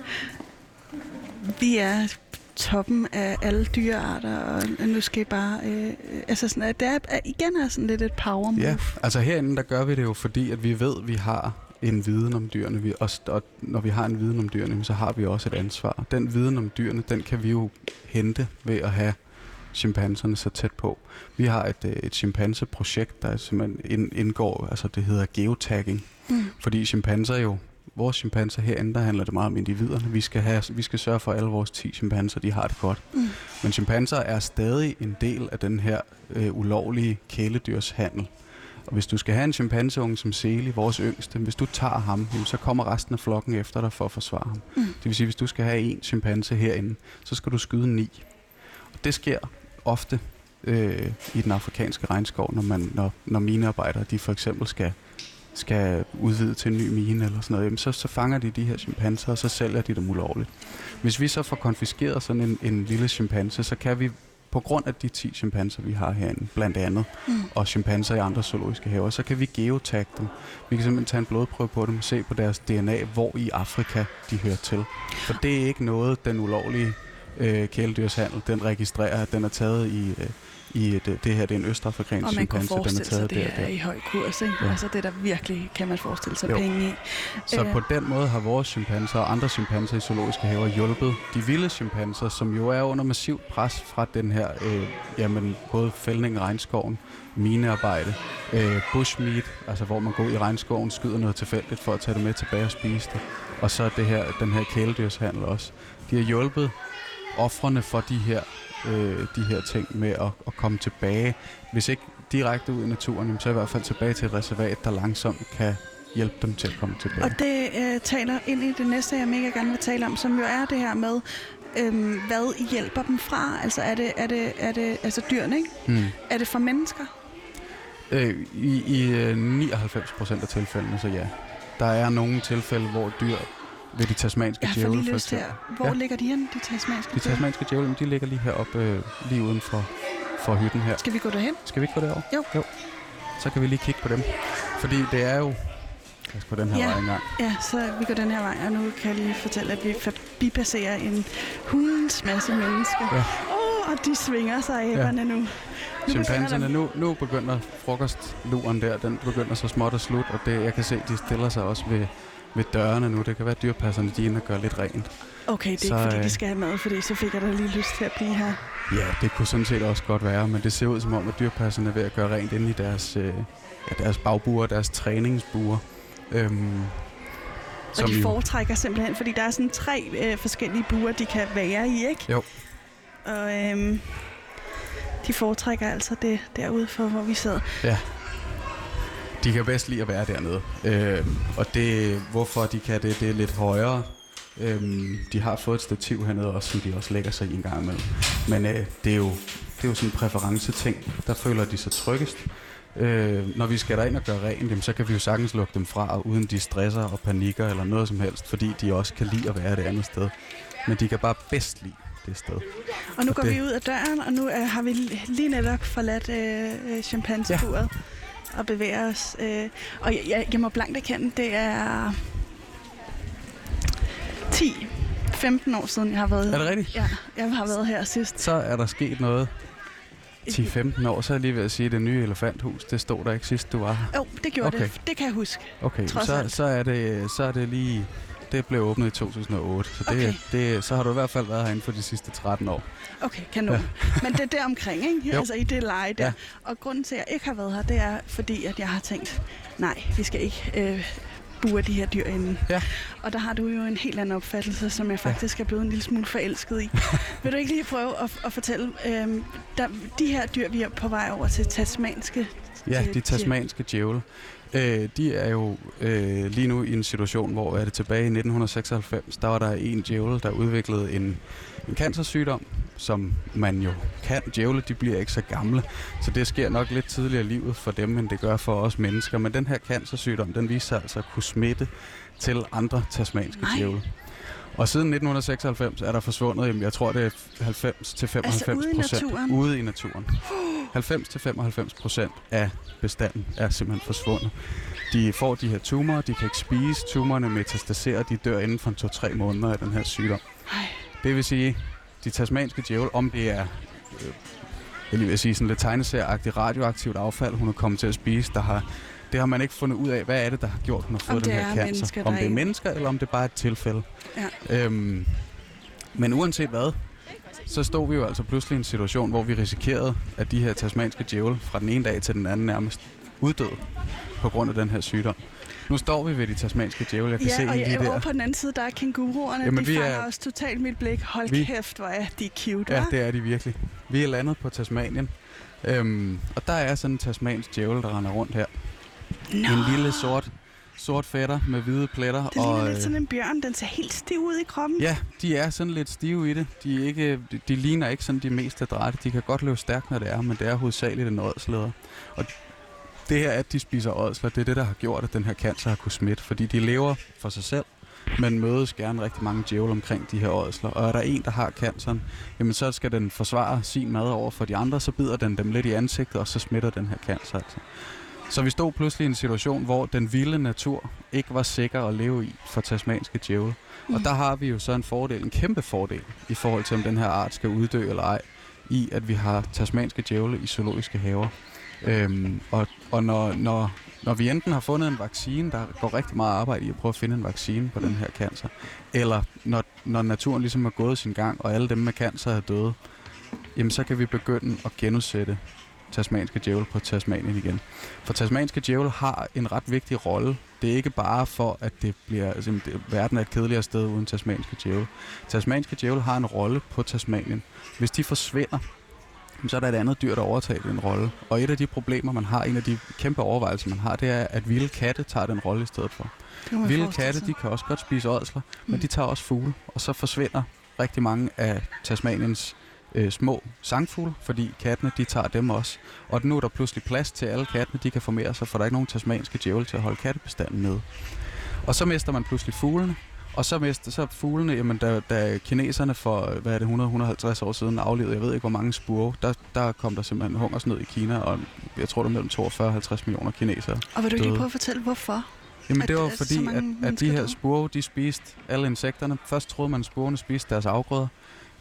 vi er toppen af alle dyrearter, og nu skal I bare... Øh, altså sådan, at det er, igen er sådan lidt et power move. Ja, altså herinde, der gør vi det jo, fordi at vi ved, at vi har en viden om dyrene. Vi også, og når vi har en viden om dyrene, så har vi også et ansvar. Den viden om dyrene, den kan vi jo hente ved at have chimpanserne så tæt på. Vi har et, øh, et chimpanseprojekt, der simpelthen ind- indgår, altså det hedder geotagging. Mm. Fordi chimpanser jo, vores chimpanser herinde, der handler det meget om individerne. Vi skal, have, vi skal sørge for, at alle vores 10 chimpanser, de har det godt. Mm. Men chimpanser er stadig en del af den her øh, ulovlige kæledyrshandel. Og hvis du skal have en chimpanseunge som Seli, vores yngste, hvis du tager ham, jamen, så kommer resten af flokken efter dig for at forsvare ham. Mm. Det vil sige, hvis du skal have en chimpanse herinde, så skal du skyde ni. Og det sker ofte øh, i den afrikanske regnskov, når, man, når, når minearbejdere de for eksempel skal, skal udvide til en ny mine eller sådan noget, jamen, så, så fanger de de her chimpanser, og så sælger de dem ulovligt. Hvis vi så får konfiskeret sådan en, en lille chimpanse, så kan vi på grund af de 10 chimpanser, vi har herinde, blandt andet, Mm. og chimpanser i andre zoologiske haver, så kan vi geotagge dem. Vi kan simpelthen tage en blodprøve på dem og se på deres DNA, hvor i Afrika de hører til. For det er ikke noget, den ulovlige øh, kæledyrshandel, den registrerer, at den er taget i, øh, i et, det her, det er en østafrikansk Og man kunne chimpanse, den er forestille sig, taget at det der, er der. i høj kurs, ikke? Ja. Altså det der virkelig kan man forestille sig Jo. penge i. Så Øh. på den måde har vores chimpanser og andre chimpanser i zoologiske haver hjulpet de vilde chimpanser, som jo er under massivt pres fra den her, øh, jamen både fældning af regnskoven, minearbejde, øh, bushmeat, altså hvor man går i regnskoven, skyder noget tilfældigt for at tage det med tilbage og spise det, og så det her, den her kæledyrshandel også. De har hjulpet offrene for de her, øh, de her ting med at, at komme tilbage, hvis ikke direkte ud i naturen, så i hvert fald tilbage til et reservat, der langsomt kan hjælpe dem til at komme tilbage. Og det øh, taler ind i det næste, jeg mega gerne vil tale om, som jo er det her med, øhm, hvad I hjælper dem fra. Altså er det, er det, er det altså dyrene, ikke? Hmm. Er det for mennesker? Øh, I i øh, 99 procent af tilfældene, så ja. Der er nogle tilfælde, hvor dyr ved de tasmanske Jeg får djævle, lige lyst til. Hvor Ja. ligger de hen, de tasmanske De tasmanske djævle, de ligger lige heroppe, øh, lige uden for, for hytten her. Skal vi gå derhen? Skal vi ikke gå derover? Jo. jo. Så kan vi lige kigge på dem. Fordi det er jo... Lad os gå den her Ja. vej engang. Ja, så vi går den her vej, og nu kan jeg lige fortælle, at vi forbipasserer en hundens masse mennesker. Ja. Åh, og de svinger sig æberne ja. nu. Chimpanserne, nu, nu begynder frokostluren der, den begynder så småt at slutte, og det, jeg kan se, de stiller sig også ved, ved dørene nu. Det kan være, at dyrpasserne de er inde og gør lidt rent. Okay, det er Så, ikke fordi, øh, de skal have mad, fordi så fik jeg da lige lyst til at blive her. Ja, det kunne sådan set også godt være, men det ser ud som om, at dyrpasserne er ved at gøre rent inde i deres, øh, ja, deres bagbuer, deres træningsbuer. Øhm, Og de foretrækker simpelthen, fordi der er sådan tre øh, forskellige buer, de kan være i, ikke? Jo. Og øhm, de foretrækker altså det derude for, hvor vi sad. De kan bedst lide at være dernede. Øh, og det, hvorfor de kan det, det er lidt højere. Øhm, de har fået et stativ hernede også, som de også lægger sig i en gang imellem. Men øh, det, er jo, det er jo sådan en præferenceting. Der føler de sig tryggest. Øh, når vi skal derind og gøre rent, jamen, så kan vi jo sagtens lukke dem fra, uden de stresser og panikker eller noget som helst, fordi de også kan lide at være det andet sted. Men de kan bare bedst lide det sted. Og nu Og går det- vi ud af døren, og nu øh, har vi lige netop forladt øh, øh, chimpanseburet og bevæger os. Øh, og jeg, jeg, jeg må blankt erkende, det er 10-15 år siden, jeg har været Er det rigtigt? Ja, jeg har været her sidst. Så er der sket noget 10-15 år, så er jeg lige ved at sige, at det nye elefanthus, det stod der ikke sidst, du var her. Jo, det gjorde Okay. det. Det kan jeg huske. Okay, så, alt. så, er det, så er det lige det blev åbnet i 2008, så, det, Okay. det, så har du i hvert fald været herinde for de sidste 13 år. Okay, kanon. Ja. Men det er der omkring, ikke? Jo. Altså i det leje der. Ja. Ja. Og grunden til, at jeg ikke har været her, det er fordi, at jeg har tænkt, nej, vi skal ikke øh, bure de her dyr inde. Ja. Og der har du jo en helt anden opfattelse, som jeg faktisk er blevet en lille smule forelsket i. Vil du ikke lige prøve at, at fortælle, øh, der, de her dyr, vi er på vej over til tasmanske Ja, de tasmanske djævle. Øh, de er jo øh, lige nu i en situation, hvor er det tilbage i 1996, der var der en djævel, der udviklede en, en cancersygdom, som man jo kan. Djævle, de bliver ikke så gamle, så det sker nok lidt tidligere i livet for dem, end det gør for os mennesker. Men den her cancersygdom, den viser sig altså at kunne smitte til andre tasmanske Nej. djævle. Og siden 1996 er der forsvundet, jamen, jeg tror det er 90 til 95 Altså ude i procent ude i naturen. 90 til 95 procent af bestanden er simpelthen forsvundet. De får de her tumorer, de kan ikke spise, tumorerne metastaserer, de dør inden for 2-3 måneder af den her sygdom. Det vil sige, de tasmanske djævel, om det er øh, jeg vil sige sådan lidt tegneserieagtigt radioaktivt affald, hun er kommet til at spise, der har, det har man ikke fundet ud af, hvad er det, der har gjort, hun har fået den her er cancer. om det er er mennesker, eller om det bare er et tilfælde. ja. Øhm, men uanset hvad, så stod vi jo altså pludselig i en situation, hvor vi risikerede, at de her tasmanske djævel fra den ene dag til den anden nærmest uddøde på grund af den her sygdom. Nu står vi ved de tasmanske djævel. Jeg kan se Ja, og en lige over der. på den anden side, der er kænguruerne. Jamen, de fanger er- også totalt mit blik. Hold Vi- kæft, hvor er de cute, Ja, hva'? det er de virkelig. Vi er landet på Tasmanien. Øhm, og der er sådan en tasmansk djævel, der render rundt her. Nå, En lille sort, sort fætter med hvide pletter. det ligner og, lidt øh, sådan en bjørn. Den ser helt stiv ud i kroppen. Ja, de er sådan lidt stive i det. De, er ikke, de, de ligner ikke sådan de mest adrette. De kan godt løbe stærkt, når det er, men det er hovedsageligt en ådsleder. Og det her, at de spiser ådsler, det er det, der har gjort, at den her cancer har kunne smitte. Fordi de lever for sig selv, men mødes gerne rigtig mange djævle omkring de her ådsler. Og er der en, der har canceren, jamen så skal den forsvare sin mad over for de andre, så bider den dem lidt i ansigtet, og så smitter den her cancer altså. Så vi stod pludselig i en situation, hvor den vilde natur ikke var sikker at leve i for tasmanske djævle. Og der har vi jo så en fordel, en kæmpe fordel, i forhold til om den her art skal uddø eller ej, i at vi har tasmanske djævle i zoologiske haver. Øhm, og og når, når, når vi enten har fundet en vaccine, der går rigtig meget arbejde i at prøve at finde en vaccine på den her cancer, eller når, når naturen ligesom er gået sin gang, og alle dem med cancer er døde, jamen så kan vi begynde at genudsætte tasmanske djævel på Tasmanien igen. For tasmanske djævel har en ret vigtig rolle. Det er ikke bare for, at det bliver, altså, det, verden er et kedeligere sted uden tasmanske djævel. Tasmanske djævel har en rolle på Tasmanien. Hvis de forsvinder, så er der et andet dyr, der overtager den rolle. Og et af de problemer, man har, en af de kæmpe overvejelser, man har, det er, at vilde katte tager den rolle i stedet for. Vilde katte, de kan også godt spise ådsler, mm. men de tager også fugle. Og så forsvinder rigtig mange af Tasmaniens øh, små sangfugle, fordi kattene, de tager dem også. Og nu er der pludselig plads til, alle kattene, de kan formere sig, for der er ikke nogen tasmanske djævel til at holde kattebestanden nede. Og så mister man pludselig fuglene, og så mister så fuglene, jamen da, da kineserne for, hvad er det, 100-150 år siden aflevede, jeg ved ikke hvor mange spurve, der, der kom der simpelthen hungersnød i Kina, og jeg tror det er mellem 42 og 50 millioner kinesere. Og vil du ikke lige prøve at fortælle, hvorfor? Jamen At- det var fordi, at, at de her spurve, de spiste alle insekterne. Først troede man, at spurvene spiste deres afgrøder,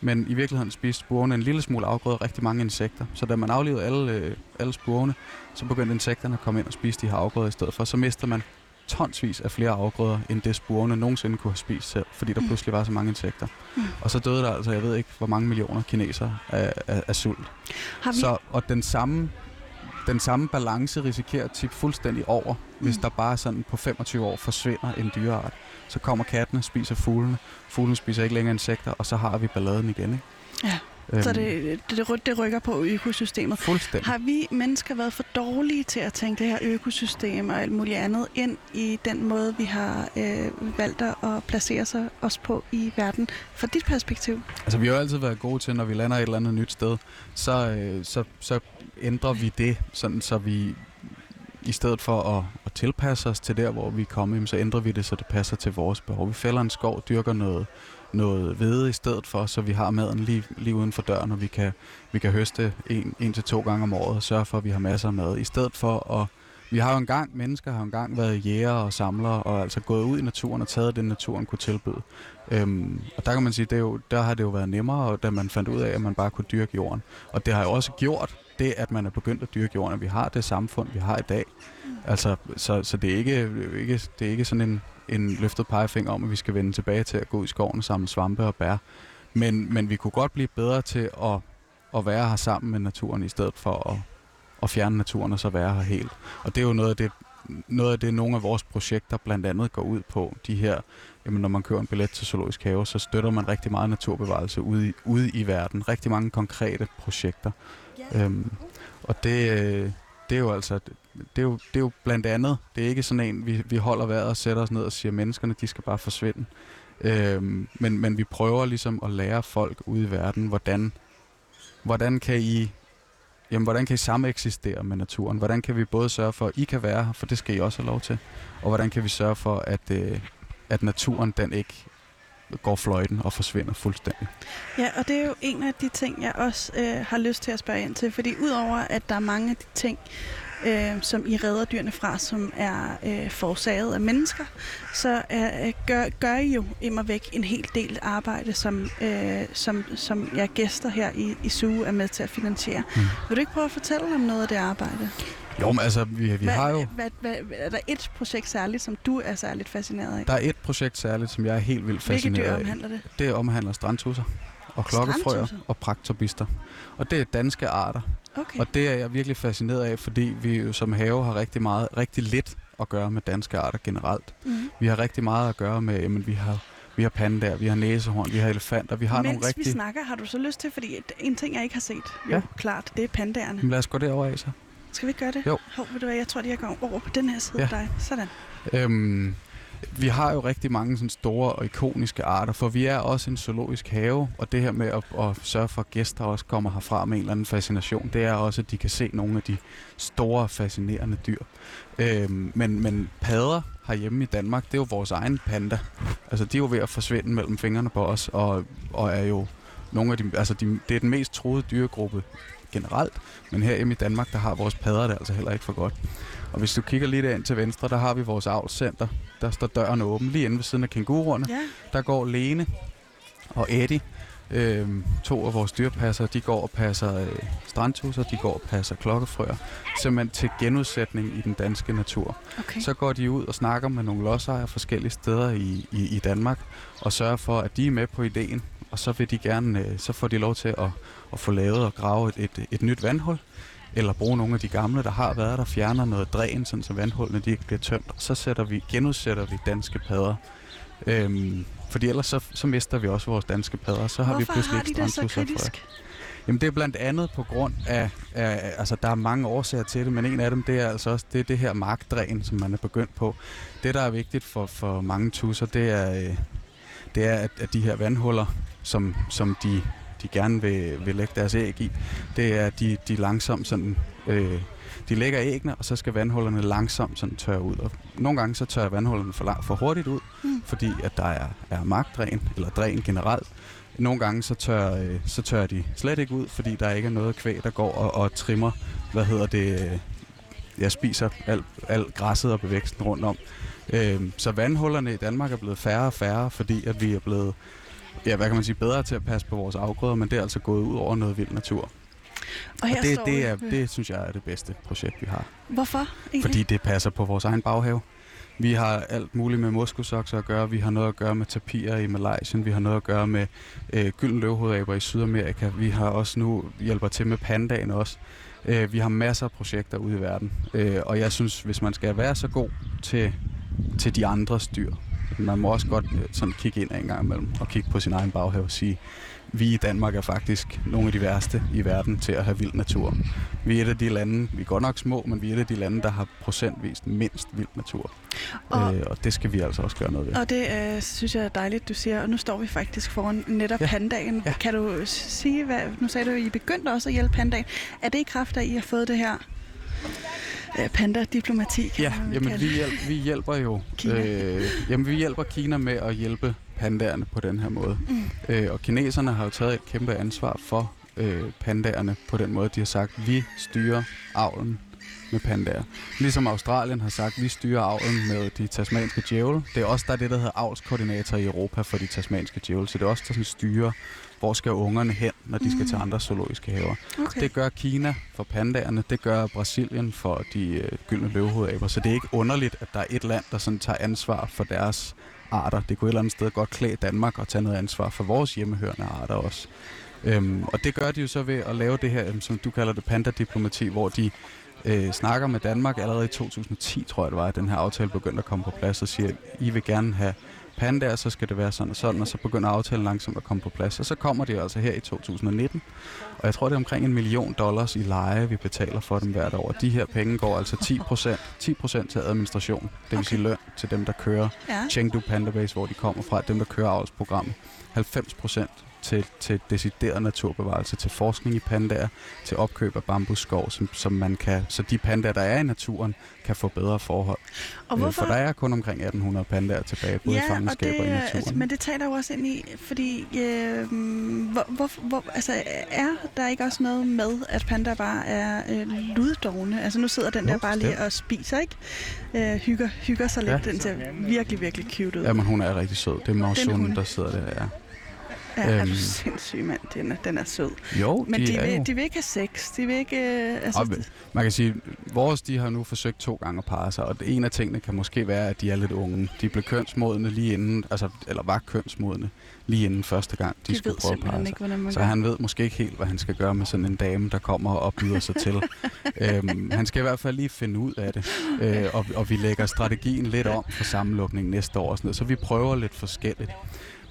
men i virkeligheden spiste spurvene en lille smule afgrøder rigtig mange insekter. Så da man aflevede alle, øh, alle spurvene, så begyndte insekterne at komme ind og spise de her afgrøder i stedet for. Så mister man tonsvis af flere afgrøder, end det spurvene nogensinde kunne have spist selv, fordi der Mm. pludselig var så mange insekter. Mm. Og så døde der altså, jeg ved ikke, hvor mange millioner kinesere af, af, af sult. Har vi... Så, og den samme, den samme balance risikerer at tippe fuldstændig over, hvis Mm. der bare sådan på 25 år forsvinder en dyreart. Så kommer kattene, spiser fuglene, fuglene spiser ikke længere insekter, og så har vi balladen igen. Ikke? Ja. Øhm, Så det, det, det, det rykker på økosystemet. Fuldstændig. Har vi mennesker været for dårlige til at tænke det her økosystem og alt muligt andet ind i den måde, vi har øh, valgt at placere sig os på i verden? Fra dit perspektiv? Altså, vi har jo altid været gode til, når vi lander et eller andet nyt sted, så, øh, så, så ændrer vi det, sådan så vi i stedet for at, at tilpasse os til der, hvor vi er kommet, så ændrer vi det, så det passer til vores behov. Vi fælder en skov, dyrker noget, noget hvede i stedet for, så vi har maden lige, lige uden for døren, og vi kan, vi kan høste en, en til to gange om året og sørge for, at vi har masser af mad. I stedet for at vi har jo engang, mennesker har jo engang været jæger og samlere, og altså gået ud i naturen og taget det, naturen kunne tilbyde. Øhm, og der kan man sige, det er jo, der har det jo været nemmere, da man fandt ud af, at man bare kunne dyrke jorden. Og det har jo også gjort, det, at man er begyndt at dyrke jorden, at vi har det samfund, vi har i dag. Altså, så, så det, er ikke, ikke, det er ikke sådan en, en løftet pegefinger om, at vi skal vende tilbage til at gå i skoven og samle svampe og bær. Men, men vi kunne godt blive bedre til at, at være her sammen med naturen, i stedet for at, at fjerne naturen og så være her helt. Og det er jo noget af det, noget af det, nogle af vores projekter blandt andet går ud på. De her, jamen når man kører en billet til Zoologisk Have, så støtter man rigtig meget naturbevarelse ude i, ude i verden. Rigtig mange konkrete projekter. Øhm, og det, øh, det er jo altså, det er jo, det er jo blandt andet, det er ikke sådan en, vi, vi holder vejret og sætter os ned og siger, at menneskerne, de skal bare forsvinde. Øhm, men, men vi prøver ligesom at lære folk ude i verden, hvordan, hvordan kan I Jamen, hvordan kan I samme eksistere med naturen? Hvordan kan vi både sørge for, at I kan være her, for det skal I også have lov til, og hvordan kan vi sørge for, at, øh, at naturen den ikke går fløjten og forsvinder fuldstændig. Ja, og det er jo en af de ting, jeg også øh, har lyst til at spørge ind til, fordi udover at der er mange af de ting, øh, som I redder dyrene fra, som er øh, forårsaget af mennesker, så øh, gør, gør I jo immer væk en hel del arbejde, som, øh, som, som jeg gæster her i, i SUGE er med til at finansiere. Mm. Vil du ikke prøve at fortælle om noget af det arbejde? Jo, men altså, vi, vi hvad, har jo... Hvad, hvad, er der et projekt særligt, som du er særligt fascineret af? Der er et projekt særligt, som jeg er helt vildt fascineret af. Hvilke dyr omhandler det? Det omhandler strandtusser og klokkefrøer og praktobister. Og det er danske arter. Okay. Og det er jeg virkelig fascineret af, fordi vi jo som have har rigtig meget, rigtig lidt at gøre med danske arter generelt. Mm. Vi har rigtig meget at gøre med, jamen vi har vi har pandaer, vi har næsehorn, vi har elefanter, vi har Mens nogle rigtig... vi snakker, har du så lyst til, fordi en ting, jeg ikke har set, jo ja. klart, det er pandaerne. Men lad os gå derover af så. Skal vi gøre det? Jo. Hov, ved du hvad, jeg tror, de er gået over på den her side ja. af dig. Sådan. Øhm, vi har jo rigtig mange sådan store og ikoniske arter, for vi er også en zoologisk have, og det her med at, at sørge for, at gæster også kommer herfra med en eller anden fascination, det er også, at de kan se nogle af de store, fascinerende dyr. Øhm, men, men padder herhjemme i Danmark, det er jo vores egen panda. Altså, de er jo ved at forsvinde mellem fingrene på os, og, og er jo nogle af de, altså de, det er den mest troede dyregruppe generelt, men her i Danmark, der har vores padder det altså heller ikke for godt. Og hvis du kigger lidt ind til venstre, der har vi vores avlscenter. Der står døren åben lige inde ved siden af kænguruerne. Ja. Der går Lene og Eddie, øh, to af vores dyrpasser, de går og passer øh, strandtusser, de går og passer klokkefrøer, simpelthen til genudsætning i den danske natur. Okay. Så går de ud og snakker med nogle lodsejere forskellige steder i, i, i Danmark, og sørger for, at de er med på ideen, og så vil de gerne, øh, så får de lov til at, at få lavet og grave et, et, et nyt vandhul, eller bruge nogle af de gamle, der har været der, fjerner noget dræn, sådan så vandhullene de ikke bliver tømt, og så sætter vi, genudsætter vi danske padder. Øhm, fordi ellers så, så mister vi også vores danske padder, så har Hvorfor vi pludselig ikke strandtusser for Jamen det er blandt andet på grund af, af, altså der er mange årsager til det, men en af dem det er altså også det, det her markdræn, som man er begyndt på. Det der er vigtigt for, for mange tusser, det er, øh, det er at, at de her vandhuller, som, som de de gerne vil, vil lægge deres æg i, det er, at de, de langsomt sådan, øh, de lægger æggene, og så skal vandhullerne langsomt sådan tørre ud. Og nogle gange så tørrer vandhullerne for, for hurtigt ud, mm. fordi at der er, er magtdræn, eller dræn generelt. Nogle gange så tør, øh, så tørrer de slet ikke ud, fordi der ikke er noget kvæg, der går og, og trimmer, hvad hedder det, øh, jeg spiser alt, alt græsset og bevæksten rundt om. Øh, så vandhullerne i Danmark er blevet færre og færre, fordi at vi er blevet ja, hvad kan man sige, bedre til at passe på vores afgrøder, men det er altså gået ud over noget vild natur. Og, her og det, det, er, det synes jeg er det bedste projekt, vi har. Hvorfor egentlig? Fordi det passer på vores egen baghave. Vi har alt muligt med moskusokser at gøre. Vi har noget at gøre med tapirer i Malaysia. Vi har noget at gøre med øh, gylden løvhovedaber i Sydamerika. Vi har også nu hjælper til med pandaen også. Øh, vi har masser af projekter ude i verden. Øh, og jeg synes, hvis man skal være så god til, til de andres dyr, man må også godt øh, sådan kigge ind en gang imellem og kigge på sin egen baghave og sige, vi i Danmark er faktisk nogle af de værste i verden til at have vild natur. Vi er et af de lande, vi er godt nok små, men vi er et af de lande, der har procentvist mindst vild natur. Og, øh, og det skal vi altså også gøre noget ved. Og det øh, synes jeg er dejligt, du siger. Og nu står vi faktisk foran netop ja. pandagen. Ja. Kan du sige, hvad, nu sagde du, at I begyndte også at hjælpe pandagen. Er det i kraft af, at I har fået det her øh, panda-diplomati. Ja, jamen, vi, hjælp, vi hjælper jo Kina. Øh, jamen, vi hjælper Kina med at hjælpe pandaerne på den her måde. Mm. Øh, og kineserne har jo taget et kæmpe ansvar for øh, pandaerne på den måde. De har sagt, vi styrer avlen med pandaer. Ligesom Australien har sagt, vi styrer avlen med de tasmanske djævel. Det er også der er det, der hedder avlskoordinator i Europa for de tasmanske djævel. Så det er også der sådan styrer hvor skal ungerne hen, når de skal til andre zoologiske haver. Okay. Det gør Kina for pandaerne, det gør Brasilien for de øh, gyldne løvehovedaber, så det er ikke underligt, at der er et land, der sådan tager ansvar for deres arter. Det kunne et eller andet sted godt klæde Danmark og tage noget ansvar for vores hjemmehørende arter også. Øhm, og det gør de jo så ved at lave det her, øhm, som du kalder det pandadiplomati, hvor de øh, snakker med Danmark allerede i 2010, tror jeg det var, at den her aftale begyndte at komme på plads og siger, at I vil gerne have pandaer, så skal det være sådan og sådan, og så begynder aftalen langsomt at komme på plads. Og så kommer det altså her i 2019, og jeg tror, det er omkring en million dollars i leje, vi betaler for dem hvert år. De her penge går altså 10 procent 10 til administration, det vil sige løn til dem, der kører Ja. Chengdu Panda Base, hvor de kommer fra, dem, der kører avlsprogrammet. 90 procent til, til decideret naturbevarelse, til forskning i pandaer, til opkøb af bambusskov, som, som man kan, så de pandaer, der er i naturen, kan få bedre forhold. Og Øh, hvorfor? For der er kun omkring 1800 pandaer tilbage, både i ja, og det, og i altså, naturen. men det taler jo også ind i, fordi øh, hvor, hvor, hvor, altså, er der ikke også noget med, at panda bare er øh, luddogne? Altså nu sidder den Jo, der bare lige og spiser, ikke? Øh, hygger, hygger sig lidt. Ja. Den ser virkelig, virkelig cute ud. Ja, men hun er rigtig sød. Det er Mausun, der sidder der, ja. Ja, er øhm. du sindssyg, mand. Den er, den er sød. Jo, Men de, er vil, jo. de vil ikke have sex. De vil ikke... Øh, altså, Og man kan sige, vores de har nu forsøgt to gange at parre sig, og en af tingene kan måske være, at de er lidt unge. De blev kønsmodne lige inden, altså, eller var kønsmodne lige inden første gang, de, de skulle prøve at parre sig. ikke, Så gør. han ved måske ikke helt, hvad han skal gøre med sådan en dame, der kommer og byder sig til. øhm, han skal i hvert fald lige finde ud af det. Øh, og, og vi lægger strategien lidt om for sammenlukning næste år. Og sådan noget, så vi prøver lidt forskelligt.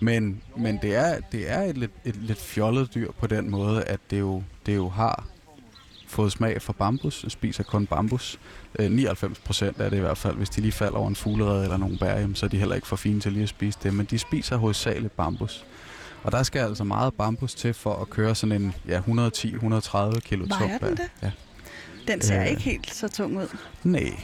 Men, men det er, det er et, lidt, et lidt fjollet dyr på den måde, at det jo, det jo har fået smag for bambus, spiser kun bambus. Øh, 99 procent er det i hvert fald. Hvis de lige falder over en fuglerede eller nogle bær, jamen, så er de heller ikke for fine til lige at spise det. Men de spiser hovedsageligt bambus. Og der skal altså meget bambus til for at køre sådan en ja, 110-130 kilo tung Vejer den det? Ja. Den ser Øh. ikke helt så tung ud. Nej.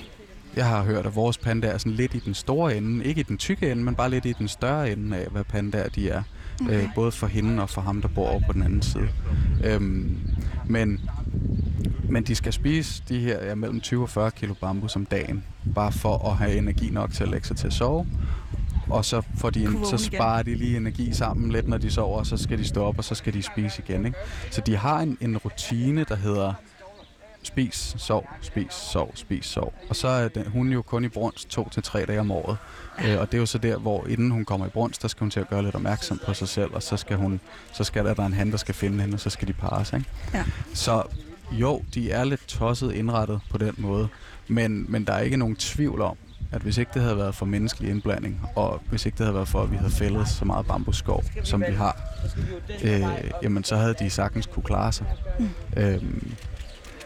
Jeg har hørt, at vores panda er sådan lidt i den store ende. Ikke i den tykke ende, men bare lidt i den større ende af, hvad pandaer de er. Okay. Øh, både for hende og for ham, der bor over på den anden side. Øhm, men, men de skal spise de her ja, mellem 20 og 40 kilo bambus om dagen, bare for at have energi nok til at lægge sig til at sove. Og så, får de en, så sparer de lige energi sammen lidt, når de sover, og så skal de stå op, og så skal de spise igen. Ikke? Så de har en, en rutine, der hedder spis, sov, spis, sov, spis, sov. Og så er den, hun jo kun i brunst to til tre dage om året. Øh, og det er jo så der, hvor inden hun kommer i brunst, der skal hun til at gøre lidt opmærksom på sig selv, og så skal, hun, så skal der, der er en han, der skal finde hende, og så skal de parre sig. Ikke? Ja. Så jo, de er lidt tosset indrettet på den måde, men, men der er ikke nogen tvivl om, at hvis ikke det havde været for menneskelig indblanding, og hvis ikke det havde været for, at vi havde fældet så meget bambusskov, som vi har, øh, jamen så havde de sagtens kunne klare sig. Mm. Øhm,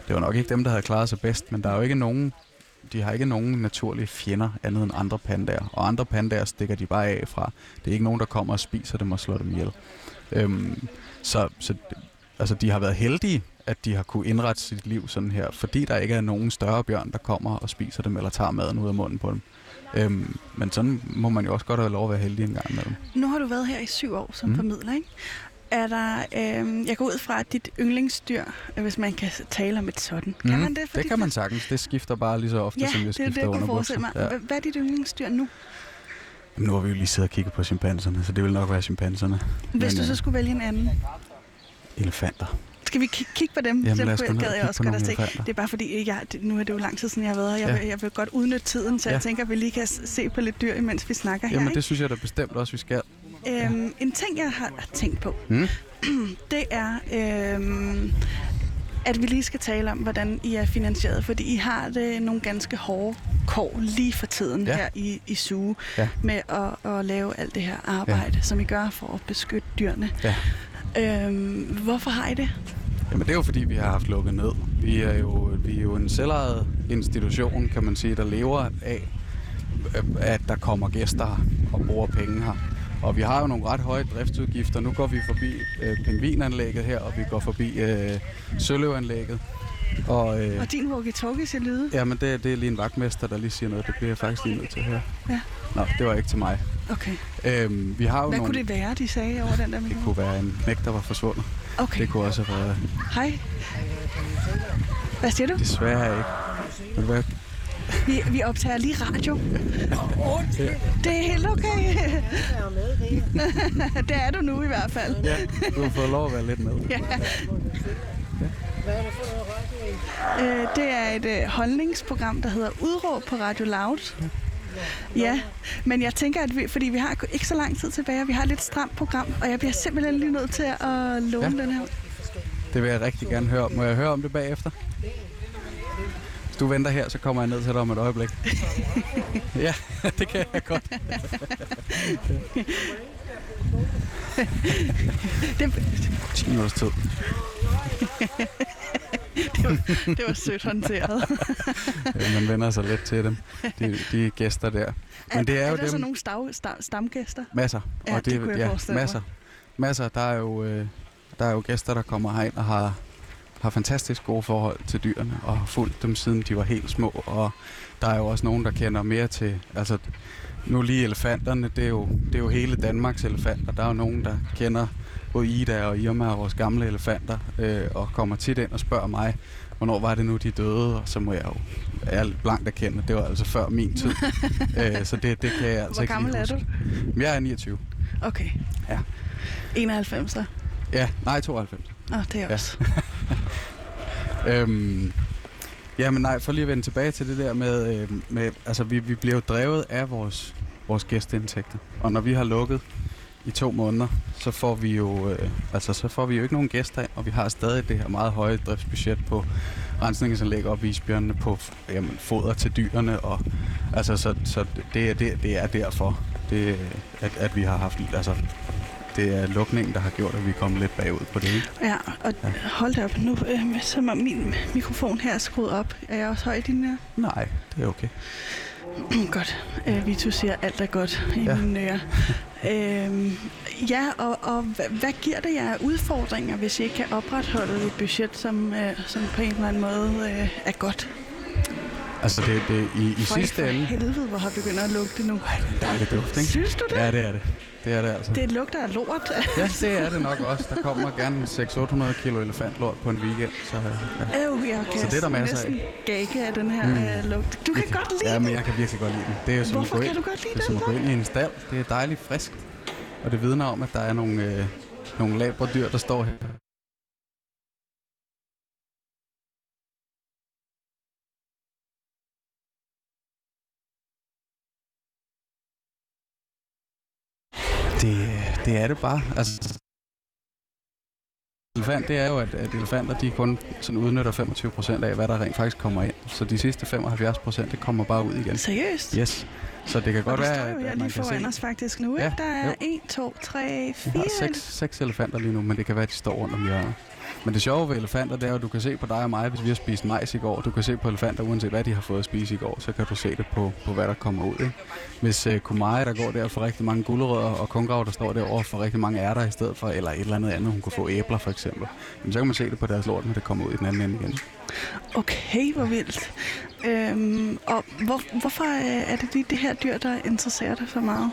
det var nok ikke dem, der havde klaret sig bedst, men der er jo ikke nogen, de har ikke nogen naturlige fjender andet end andre pandaer. Og andre pandaer stikker de bare af fra. Det er ikke nogen, der kommer og spiser dem og slår dem ihjel. Øhm, så så altså, de har været heldige, at de har kunne indrette sit liv sådan her, fordi der ikke er nogen større bjørn, der kommer og spiser dem eller tager maden ud af munden på dem. Øhm, men sådan må man jo også godt have lov at være heldig en gang imellem. Nu har du været her i syv år som Mm. formidler, ikke? Er der, øh, jeg går ud fra, at dit yndlingsdyr, øh, hvis man kan tale om et sådan, kan Mhm, man det? For Det kan man sagtens. Det skifter bare lige så ofte, Ja, som jeg det er det, skifter jeg kunne under forestille mig. Ja. Hvad er dit yndlingsdyr nu? Jamen, nu har vi jo lige siddet og kigget på chimpanserne, så det vil nok være chimpanserne. Hvis Men, du så øh, skulle vælge en anden. Elefanter. Skal vi k- kigge på dem? Jamen, lad os gå ned jeg også godt se. Det er bare fordi, jeg, det, nu er det jo lang tid siden, jeg har været her. Jeg, Ja. vil, jeg vil godt udnytte tiden, så Ja. jeg tænker, at vi lige kan se på lidt dyr, imens vi snakker her. Jamen, det synes jeg da bestemt også, vi skal. Øhm, en ting, jeg har tænkt på, Mm? det er, øhm, at vi lige skal tale om, hvordan I er finansieret. Fordi I har det nogle ganske hårde kår lige for tiden Ja. her i, i Suge, Ja. med at, at lave alt det her arbejde, ja. som I gør for at beskytte dyrene. Ja. Øhm, hvorfor har I det? Jamen, det er jo fordi, vi har haft lukket ned. Vi er jo, vi er jo en selvejet institution, kan man sige, der lever af, at der kommer gæster og bruger penge her. Og vi har jo nogle ret høje driftsudgifter. Nu går vi forbi øh, pingvinanlægget her, og vi går forbi øh, søløvanlægget. Og, øh, Og din walkie-talkie siger lyde. jamen, det, det er lige en vagtmester, der lige siger noget. Det bliver jeg faktisk lige nødt til her. Ja. Nå, det var ikke til mig. Okay. Øhm, vi har jo Hvad nogle... kunne det være, de sagde over den der Det mikrofon? kunne være en knæk, der var forsvundet. Okay. Det kunne også have været Hej. Hvad siger du? desværre ikke. Ved du? Vi, vi optager lige radio. Det er helt okay. det er du nu i hvert fald. Ja, du har fået lov at være lidt med. Ja. Øh, det er et øh, holdningsprogram, der hedder Udråb på Radio Loud. Ja, men jeg tænker, at vi, fordi vi har ikke så lang tid tilbage, og vi har et lidt stramt program, og jeg bliver simpelthen lige nødt til at låne ja. den her. Det vil jeg rigtig gerne høre om. Må jeg høre om det bagefter? Du venter her, så kommer jeg ned til dig om et øjeblik. ja, det kan jeg godt. det... 10 minutters tid. det, var, det var sødt håndteret. ja, man vender sig lidt til dem, de, de gæster der. Men det er, er jo der dem... så nogle stav, stav, stamgæster? Masser. Ja, og det, det kunne jeg ja, masser. Masser. Der er, jo, øh, der er jo gæster, der kommer herind og har, har fantastisk gode forhold til dyrene, og har fulgt dem siden de var helt små. Og der er jo også nogen, der kender mere til... Altså, nu lige elefanterne, det er, jo, det er jo hele Danmarks elefanter. Der er jo nogen, der kender både Ida og Irma og vores gamle elefanter, øh, og kommer tit ind og spørger mig, hvornår var det nu, de døde, og så må jeg jo ærligt blankt erkende, det var altså før min tid. øh, så det, det kan jeg altså Hvor ikke gammel er du? Jeg er 29. Okay. Ja. 91 så? Ja, nej, 92. Åh, oh, det er også. Ja. øhm, ja, men nej, for lige at vende tilbage til det der med, øh, med altså vi, vi bliver jo drevet af vores, vores gæsteindtægter. Og når vi har lukket i to måneder, så får vi jo øh, altså så får vi jo ikke nogen gæster ind, og vi har stadig det her meget høje driftsbudget på rensningsanlæg og isbjørnene på jamen, foder til dyrene og altså så, så det, er, det, det er derfor det, at, at vi har haft altså det er lukningen, der har gjort, at vi er kommet lidt bagud på det. Ikke? Ja, og ja. hold da op nu, øh, som om min mikrofon her er skruet op. Er jeg også høj i din her? Nej, det er okay. godt. Øh, Vito siger, alt er godt i ja. mine ører. øhm, ja, og, og hvad, giver det jer udfordringer, hvis I ikke kan opretholde et budget, som, øh, som på en eller anden måde øh, er godt? Altså det, det i, i for sidste ende... For helvede, hvor har begyndt at lugte nu. Ej, det er dejligt duft, ikke? Synes du det? Ja, det er det. Det er det altså. Det lugter af lort. ja, det er det nok også. Der kommer gerne 600-800 kilo elefantlort på en weekend. Så, ja. Øh, jeg kan så det er der masser af. gage af den her mm. uh, lugt. Du kan det, godt lide Ja, men jeg kan virkelig godt lide den. Det er som Hvorfor kan ind, du godt lide det er som at gå ind i en stald. Det er dejligt friskt. Og det vidner om, at der er nogle, øh, nogle labre dyr, der står her. Det, er det bare. Altså, elefant, det er jo, at, at elefanter de kun sådan udnytter 25 procent af, hvad der rent faktisk kommer ind. Så de sidste 75 procent, det kommer bare ud igen. Seriøst? Yes. Så det kan godt være, at, at man kan se... os faktisk nu, ikke? Ja, der er 1, 2, 3, 4... Vi har seks, seks elefanter lige nu, men det kan være, at de står rundt om hjørnet. Men det sjove ved elefanter, det er at du kan se på dig og mig, hvis vi har spist majs i går. Du kan se på elefanter, uanset hvad de har fået at spise i går, så kan du se det på, på hvad der kommer ud. Ikke? Hvis uh, Kumai, der går der for rigtig mange gulerødder, og Kungrav, der står derovre for rigtig mange ærter i stedet for, eller et eller andet andet, hun kunne få æbler for eksempel, jamen, så kan man se det på deres lort, når det kommer ud i den anden ende igen. Okay, hvor vildt. Øhm, og hvor, hvorfor er det lige det her dyr, der interesserer dig så meget?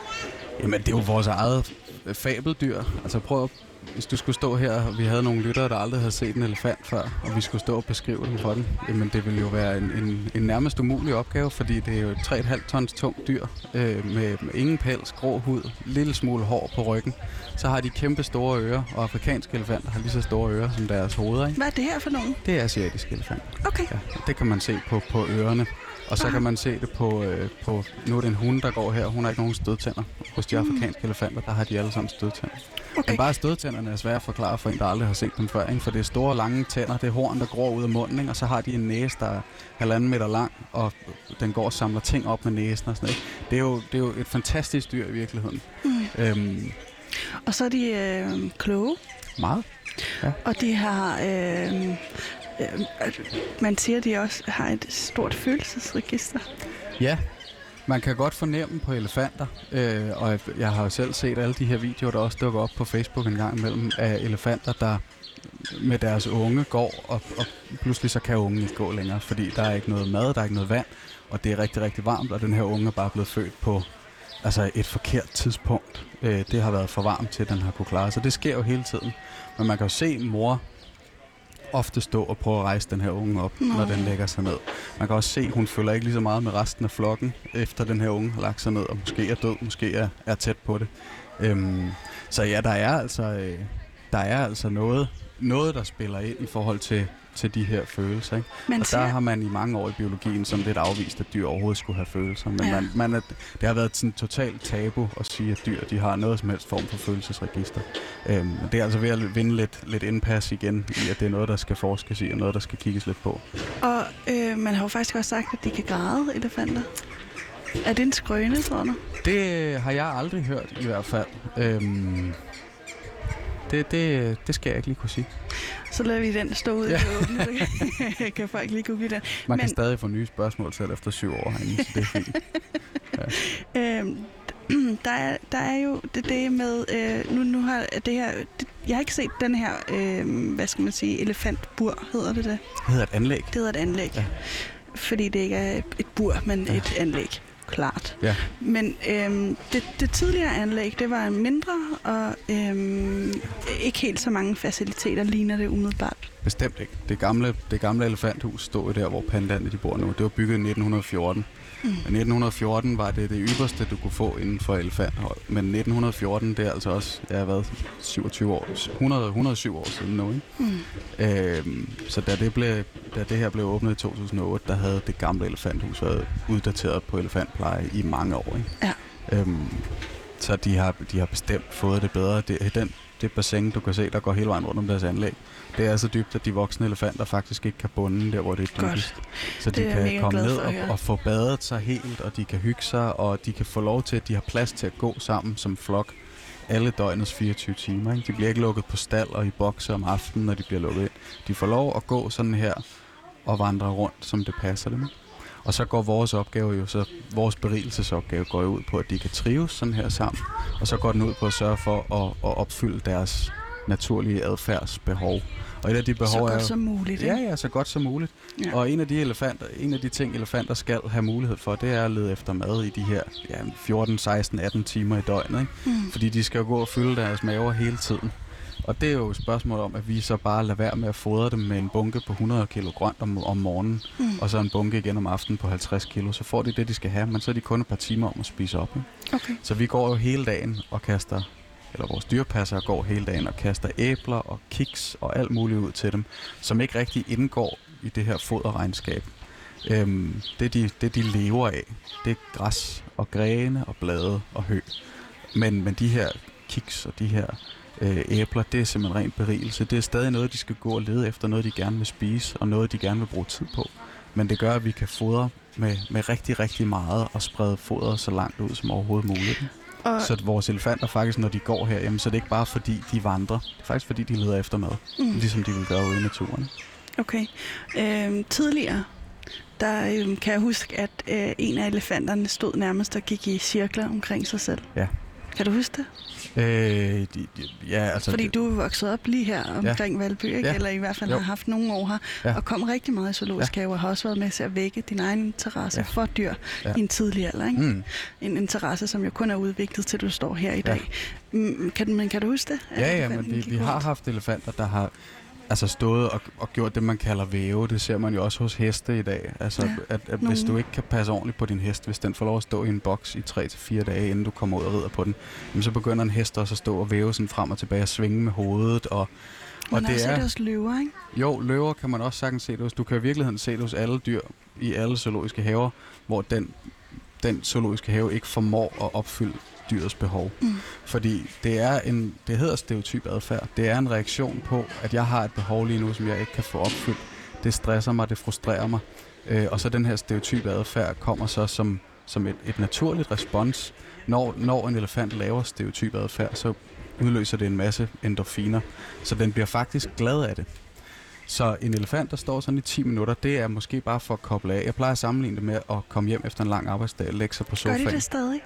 Jamen, det er jo vores eget fabeldyr. Altså prøv at hvis du skulle stå her, og vi havde nogle lyttere, der aldrig havde set en elefant før, og vi skulle stå og beskrive den for den, jamen det ville jo være en, en, en nærmest umulig opgave, fordi det er jo et 3,5 tons tungt dyr, øh, med, med ingen pels, grå hud, lille smule hår på ryggen. Så har de kæmpe store ører, og afrikanske elefanter har lige så store ører som deres hoveder. Ikke? Hvad er det her for nogen? Det er asiatiske elefant. Okay. Ja, det kan man se på, på ørerne. Og så kan man se det på, øh, på, nu er det en hund, der går her. Hun har ikke nogen stødtænder. Hos de afrikanske mm. elefanter, der har de alle sammen stødtænder. Okay. Men bare stødtænderne er svært at forklare for en, der aldrig har set dem før. Ikke? For det er store, lange tænder, det er horn, der gror ud af munden, ikke? og så har de en næse, der er halvanden meter lang, og den går og samler ting op med næsen og sådan noget. Det er jo, det er jo et fantastisk dyr i virkeligheden. Mm. Øhm, og så er de øh, kloge. Meget. Ja. Og de har... Øh, Øhm, man siger, at de også har et stort følelsesregister. Ja, man kan godt fornemme på elefanter, øh, og jeg har jo selv set alle de her videoer, der også dukker op på Facebook en gang imellem, af elefanter, der med deres unge går, og, og pludselig så kan ungen ikke gå længere, fordi der er ikke noget mad, der er ikke noget vand, og det er rigtig, rigtig varmt, og den her unge er bare blevet født på altså et forkert tidspunkt. Øh, det har været for varmt til, at den har kunne klare Så det sker jo hele tiden. Men man kan jo se mor ofte stå og prøve at rejse den her unge op, Nå. når den lægger sig ned. Man kan også se, at hun følger ikke lige så meget med resten af flokken, efter den her unge har lagt sig ned, og måske er død, måske er, er tæt på det. Øhm, så ja, der er altså, øh, der er altså noget, noget, der spiller ind i forhold til, til de her følelser. Ikke? Man Og der har man i mange år i biologien som lidt afvist, at dyr overhovedet skulle have følelser. Men Ja. ja. man, man er, det har været sådan totalt tabu at sige, at dyr de har noget som helst form for følelsesregister. Øhm, det er altså ved at vinde lidt, lidt indpas igen i, at det er noget, der skal forskes i, og noget, der skal kigges lidt på. Og øh, man har jo faktisk også sagt, at de kan græde, elefanter. Er det en skrøne, tror du? Det har jeg aldrig hørt i hvert fald. Øhm, det, det, det skal jeg ikke lige kunne sige. Så lader vi den stå ud i Ja. det åbne. Så kan folk lige google den. Man Men- kan stadig få nye spørgsmål selv efter syv år herinde, så det er fint. Øhm, der, er, der er jo det, det med, øh, nu, nu har det her, det, jeg har ikke set den her, øh, hvad skal man sige, elefantbur, hedder det det? Det hedder et anlæg. Det hedder et anlæg. Ja. Fordi det ikke er et bur, men Ja. et anlæg. Klart. Ja. Men øhm, det, det tidligere anlæg, det var mindre, og øhm, ikke helt så mange faciliteter ligner det umiddelbart. Bestemt ikke. Det gamle, det gamle elefanthus stod jo der, hvor pandaerne de bor nu. Det var bygget i 1914. I 1914 var det det ypperste, du kunne få inden for elefanthold. Men 1914, det er altså også, jeg har været 27 år, 100, 107 år siden nu. Ikke? Mm. Øhm, så da det, blev, da det her blev åbnet i 2008, der havde det gamle elefanthus været uddateret på elefantpleje i mange år. Ikke? Ja. Øhm, så de har, de har bestemt fået det bedre. Det, den, det bassin, du kan se, der går hele vejen rundt om deres anlæg, det er så dybt, at de voksne elefanter faktisk ikke kan bunde der, hvor det er dybest. Så de Det jeg kan komme ned og, og få badet sig helt, og de kan hygge sig, og de kan få lov til, at de har plads til at gå sammen som flok alle døgnets 24 timer. Ikke? De bliver ikke lukket på stald og i bokse om aftenen, når de bliver lukket ind. De får lov at gå sådan her og vandre rundt, som det passer dem. ikke? Og så går vores opgave jo, så vores berigelsesopgave går jo ud på, at de kan trives sådan her sammen. Og så går den ud på at sørge for at, at opfylde deres naturlige adfærdsbehov. Og et af de behov Så er godt jo, som muligt. Ja, ja, så godt som muligt. Ja. Og en af de elefanter, en af de ting elefanter skal have mulighed for, det er at lede efter mad i de her ja, 14, 16, 18 timer i døgnet, ikke? Mm. Fordi de skal jo gå og fylde deres maver hele tiden. Og det er jo et spørgsmål om, at vi så bare lader være med at fodre dem med en bunke på 100 kilo grønt om, om morgenen, Mm. og så en bunke igen om aftenen på 50 kilo. Så får de det, de skal have, men så er de kun et par timer om at spise op. Ikke? Okay. Så vi går jo hele dagen og kaster, eller vores dyrepasser går hele dagen og kaster æbler og kiks og alt muligt ud til dem, som ikke rigtig indgår i det her foderregnskab. Øhm, det, de, det, de lever af, det er græs og grene og blade og hø. Men, men de her kiks og de her øh, æbler, det er simpelthen ren berigelse. Det er stadig noget, de skal gå og lede efter, noget de gerne vil spise, og noget de gerne vil bruge tid på. Men det gør, at vi kan fodre med, med rigtig, rigtig meget og sprede fodret så langt ud som overhovedet muligt. Og, Så at vores elefanter faktisk, når de går her, jamen, så er det ikke bare fordi, de vandrer. Det er faktisk fordi, de leder efter mad. mm. Ligesom de vil gøre ude i naturen. Okay. Øhm, tidligere, der øhm, kan jeg huske, at øh, en af elefanterne stod nærmest og gik i cirkler omkring sig selv. Ja. Kan du huske det? Øh, ja, altså... Fordi du er vokset op lige her omkring ja. Valby, ikke? Ja. eller i hvert fald Jo. har haft nogle år her, Ja. og kom rigtig meget i zoologisk Ja. have, og har også været med til at vække din egen interesse Ja. for dyr Ja. i en tidlig alder. Ikke? mm, En interesse, som jo kun er udviklet til, du står her i Ja. dag. Mm, Kan, men kan du huske det? Ja, ja, men vi, vi har haft elefanter, der har altså stået og, og gjort det, man kalder væve. Det ser man jo også hos heste i dag. Altså, Ja, at, at hvis du ikke kan passe ordentligt på din hest, hvis den får lov at stå i en boks i 3-4 dage, inden du kommer ud og rider på den, jamen, så begynder en hest også at stå og væve sådan frem og tilbage og svinge med hovedet. Og, og har det set er, det hos løver, ikke? Jo, løver kan man også sagtens se det hos. Du kan i virkeligheden se det hos alle dyr i alle zoologiske haver, hvor den, den zoologiske have ikke formår at opfylde dyrets behov. Mm. Fordi det er en, det hedder stereotyp adfærd. Det er en reaktion på, at jeg har et behov lige nu, som jeg ikke kan få opfyldt. Det stresser mig, det frustrerer mig. Øh, og så den her stereotype adfærd kommer så som, som et, et naturligt respons. Når, når en elefant laver stereotyp adfærd, så udløser det en masse endorfiner. Så den bliver faktisk glad af det. Så en elefant, der står sådan i 10 minutter, det er måske bare for at koble af. Jeg plejer at sammenligne det med at komme hjem efter en lang arbejdsdag og lægge sig på Gør sofaen. de det stadig?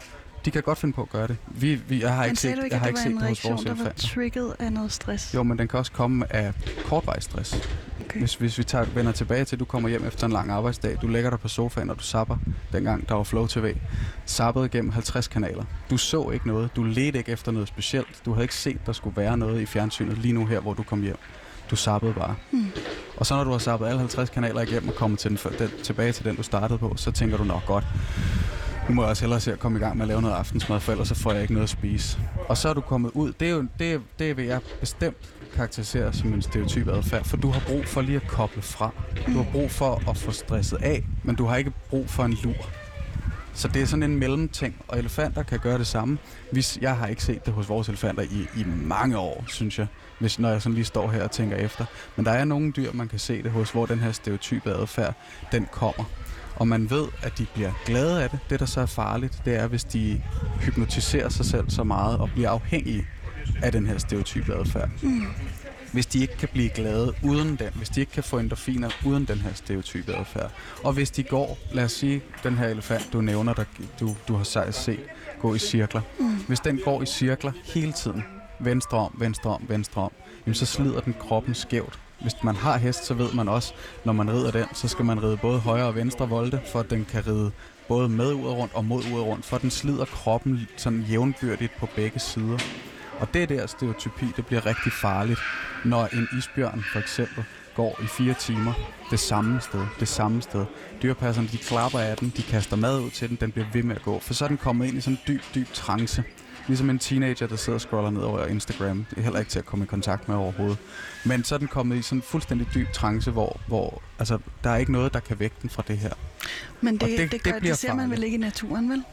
De kan godt finde på at gøre det. Vi, vi, jeg har Men ikke set, ikke, jeg har det ikke set det hos vores der var trigget af noget stress? Jo, men den kan også komme af kortvarig stress. Okay. Hvis, hvis vi tager, vender tilbage til, at du kommer hjem efter en lang arbejdsdag, du lægger dig på sofaen, og du zapper, dengang der var Flow TV, zappede gennem 50 kanaler. Du så ikke noget, du ledte ikke efter noget specielt, du havde ikke set, der skulle være noget i fjernsynet lige nu her, hvor du kom hjem. Du zappede bare. Mm. Og så når du har sappet alle 50 kanaler igennem og kommet til den, den, tilbage til den, du startede på, så tænker du nok godt, nu må jeg også hellere se at komme i gang med at lave noget aftensmad, for ellers så får jeg ikke noget at spise. Og så er du kommet ud. Det, er jo, det, det vil jeg bestemt karakterisere som en stereotyp adfærd, for du har brug for lige at koble fra. Du har brug for at få stresset af, men du har ikke brug for en lur. Så det er sådan en mellemting, og elefanter kan gøre det samme. Hvis, jeg har ikke set det hos vores elefanter i, i mange år, synes jeg, hvis, når jeg sådan lige står her og tænker efter. Men der er nogle dyr, man kan se det hos, hvor den her stereotype adfærd, den kommer. Og man ved, at de bliver glade af det. Det, der så er farligt, det er, hvis de hypnotiserer sig selv så meget og bliver afhængige af den her stereotype adfærd. Mm. Hvis de ikke kan blive glade uden den, hvis de ikke kan få endorfiner uden den her stereotype adfærd. Og hvis de går, lad os sige, den her elefant, du nævner, der, du, du har set gå i cirkler. Mm. Hvis den går i cirkler hele tiden, venstre om, venstre om, venstre om, jamen så slider den kroppen skævt. Hvis man har hest, så ved man også, når man rider den, så skal man ride både højre og venstre volte, for at den kan ride både med uret og rundt og mod uret rundt, for den slider kroppen sådan jævnbyrdigt på begge sider. Og det der stereotypi, det bliver rigtig farligt, når en isbjørn for eksempel går i fire timer det samme sted, det samme sted. Dyrpasserne, de klapper af den, de kaster mad ud til den, den bliver ved med at gå, for så er den kommet ind i sådan en dyb, dyb trance. Ligesom en teenager, der sidder og scroller ned over Instagram. Det er heller ikke til at komme i kontakt med overhovedet. Men så er den kommet i sådan en fuldstændig dyb trance, hvor, hvor altså, der er ikke noget, der kan vække den fra det her. Men det, det, det, gør, det, det ser farligt. man vel ikke i naturen, vel?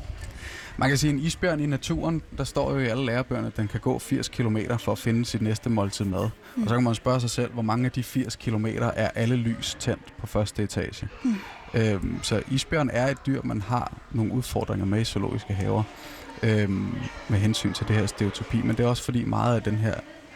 Man kan sige, at en isbjørn i naturen, der står jo i alle lærebøgerne, at den kan gå 80 km for at finde sit næste måltid mad. Mm. Og så kan man spørge sig selv, hvor mange af de 80 km er alle lys tændt på første etage. Mm. Øhm, så isbjørn er et dyr, man har nogle udfordringer med i zoologiske haver øhm, med hensyn til det her stereotypi. Men det er også fordi meget af den her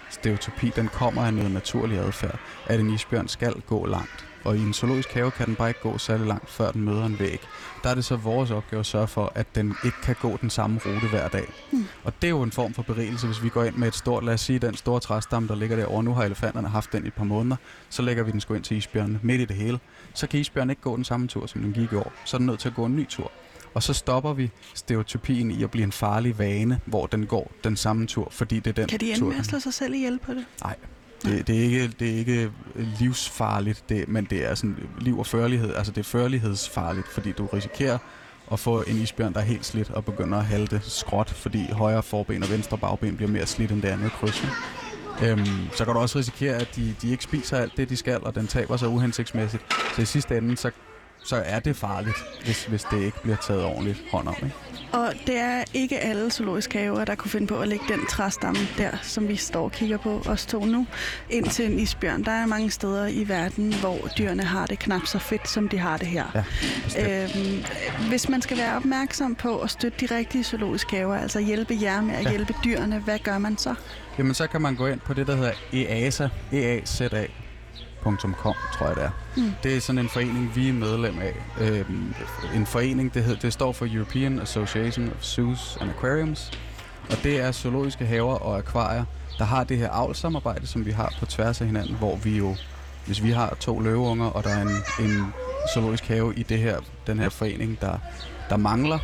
stereotypi, den kommer af noget naturlig adfærd, at en isbjørn skal gå langt. Og i en zoologisk have kan den bare ikke gå særlig langt, før den møder en væg. Der er det så vores opgave at sørge for, at den ikke kan gå den samme rute hver dag. Mm. Og det er jo en form for berigelse, hvis vi går ind med et stort, lad os sige, den store træstamme, der ligger derovre. Nu har elefanterne haft den i et par måneder. Så lægger vi den sgu ind til isbjørnen midt i det hele. Så kan isbjørnen ikke gå den samme tur, som den gik i år. Så er den nødt til at gå en ny tur. Og så stopper vi stereotypien i at blive en farlig vane, hvor den går den samme tur, fordi det er den Kan de ende med at slå sig selv ihjel på det? Nej, det, det, er ikke, det er ikke livsfarligt, det, men det er sådan liv og førlighed. Altså det er førlighedsfarligt, fordi du risikerer at få en isbjørn, der er helt slidt og begynder at halte skråt, fordi højre forben og venstre bagben bliver mere slidt end det andet kryds. Øhm, så kan du også risikere, at de, de ikke spiser alt det, de skal, og den taber sig uhensigtsmæssigt. Så i sidste ende, så så er det farligt, hvis, hvis det ikke bliver taget ordentligt hånd om. Ikke? Og det er ikke alle zoologiske haver, der kunne finde på at lægge den træstamme der, som vi står og kigger på os to nu, ind til en isbjørn. Der er mange steder i verden, hvor dyrene har det knap så fedt, som de har det her. Ja, øhm, hvis man skal være opmærksom på at støtte de rigtige zoologiske haver, altså hjælpe jer med at ja. hjælpe dyrene, hvad gør man så? Jamen så kan man gå ind på det, der hedder EASA, E-A-Z-A, .com, tror jeg det er. Mm. Det er sådan en forening, vi er medlem af. Øhm, en forening, det, hedder, det står for European Association of Zoos and Aquariums. Og det er zoologiske haver og akvarier, der har det her avlsamarbejde, som vi har på tværs af hinanden, hvor vi jo, hvis vi har to løveunger, og der er en, en zoologisk have i det her, den her forening, der, der mangler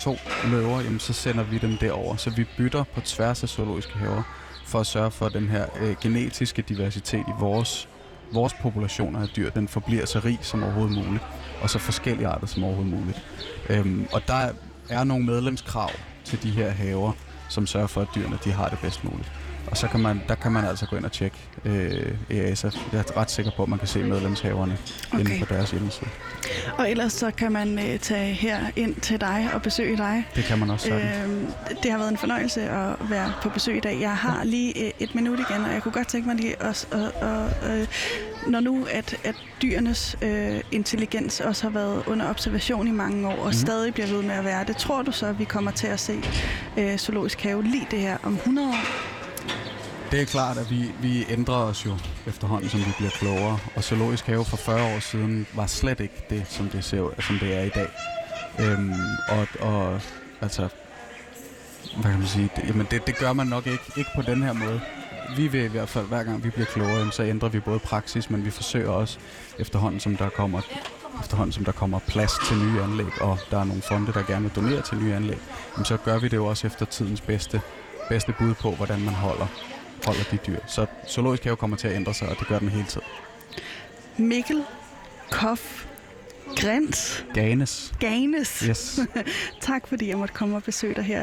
to løver, jamen så sender vi dem derover. Så vi bytter på tværs af zoologiske haver for at sørge for den her øh, genetiske diversitet i vores vores populationer af dyr, den forbliver så rig som overhovedet muligt, og så forskellige arter som overhovedet muligt. Øhm, og der er nogle medlemskrav til de her haver, som sørger for, at dyrene de har det bedst muligt. Og så kan man, der kan man altså gå ind og tjekke øh, EASA. Jeg er ret sikker på, at man kan se medlemshaverne okay. inde på deres hjemmeside. Og ellers så kan man øh, tage her ind til dig og besøge dig. Det kan man også sådan. Øh, det har været en fornøjelse at være på besøg i dag. Jeg har lige øh, et minut igen, og jeg kunne godt tænke mig lige at... Og, og, øh, når nu at, at dyrenes øh, intelligens også har været under observation i mange år, og mm. stadig bliver ved med at være det, tror du så, at vi kommer til at se øh, Zoologisk Have lige det her om 100 år? Det er klart, at vi, vi ændrer os jo efterhånden, som vi bliver klogere. Og Zoologisk Have for 40 år siden var slet ikke det, som det, ser, som det er i dag. Øhm, og, og altså, hvad kan man sige? Det, jamen det, det gør man nok ikke, ikke på den her måde. Vi vil i hvert fald, hver gang vi bliver klogere, så ændrer vi både praksis, men vi forsøger også efterhånden, som der kommer efterhånden som der kommer plads til nye anlæg, og der er nogle fonde, der gerne vil donere til nye anlæg, så gør vi det jo også efter tidens bedste, bedste bud på, hvordan man holder holder de dyr. Så zoologisk have kommer til at ændre sig, og det gør den hele tiden. Mikkel Kof Grint. Ganes. Ganes. Yes. tak fordi jeg måtte komme og besøge dig her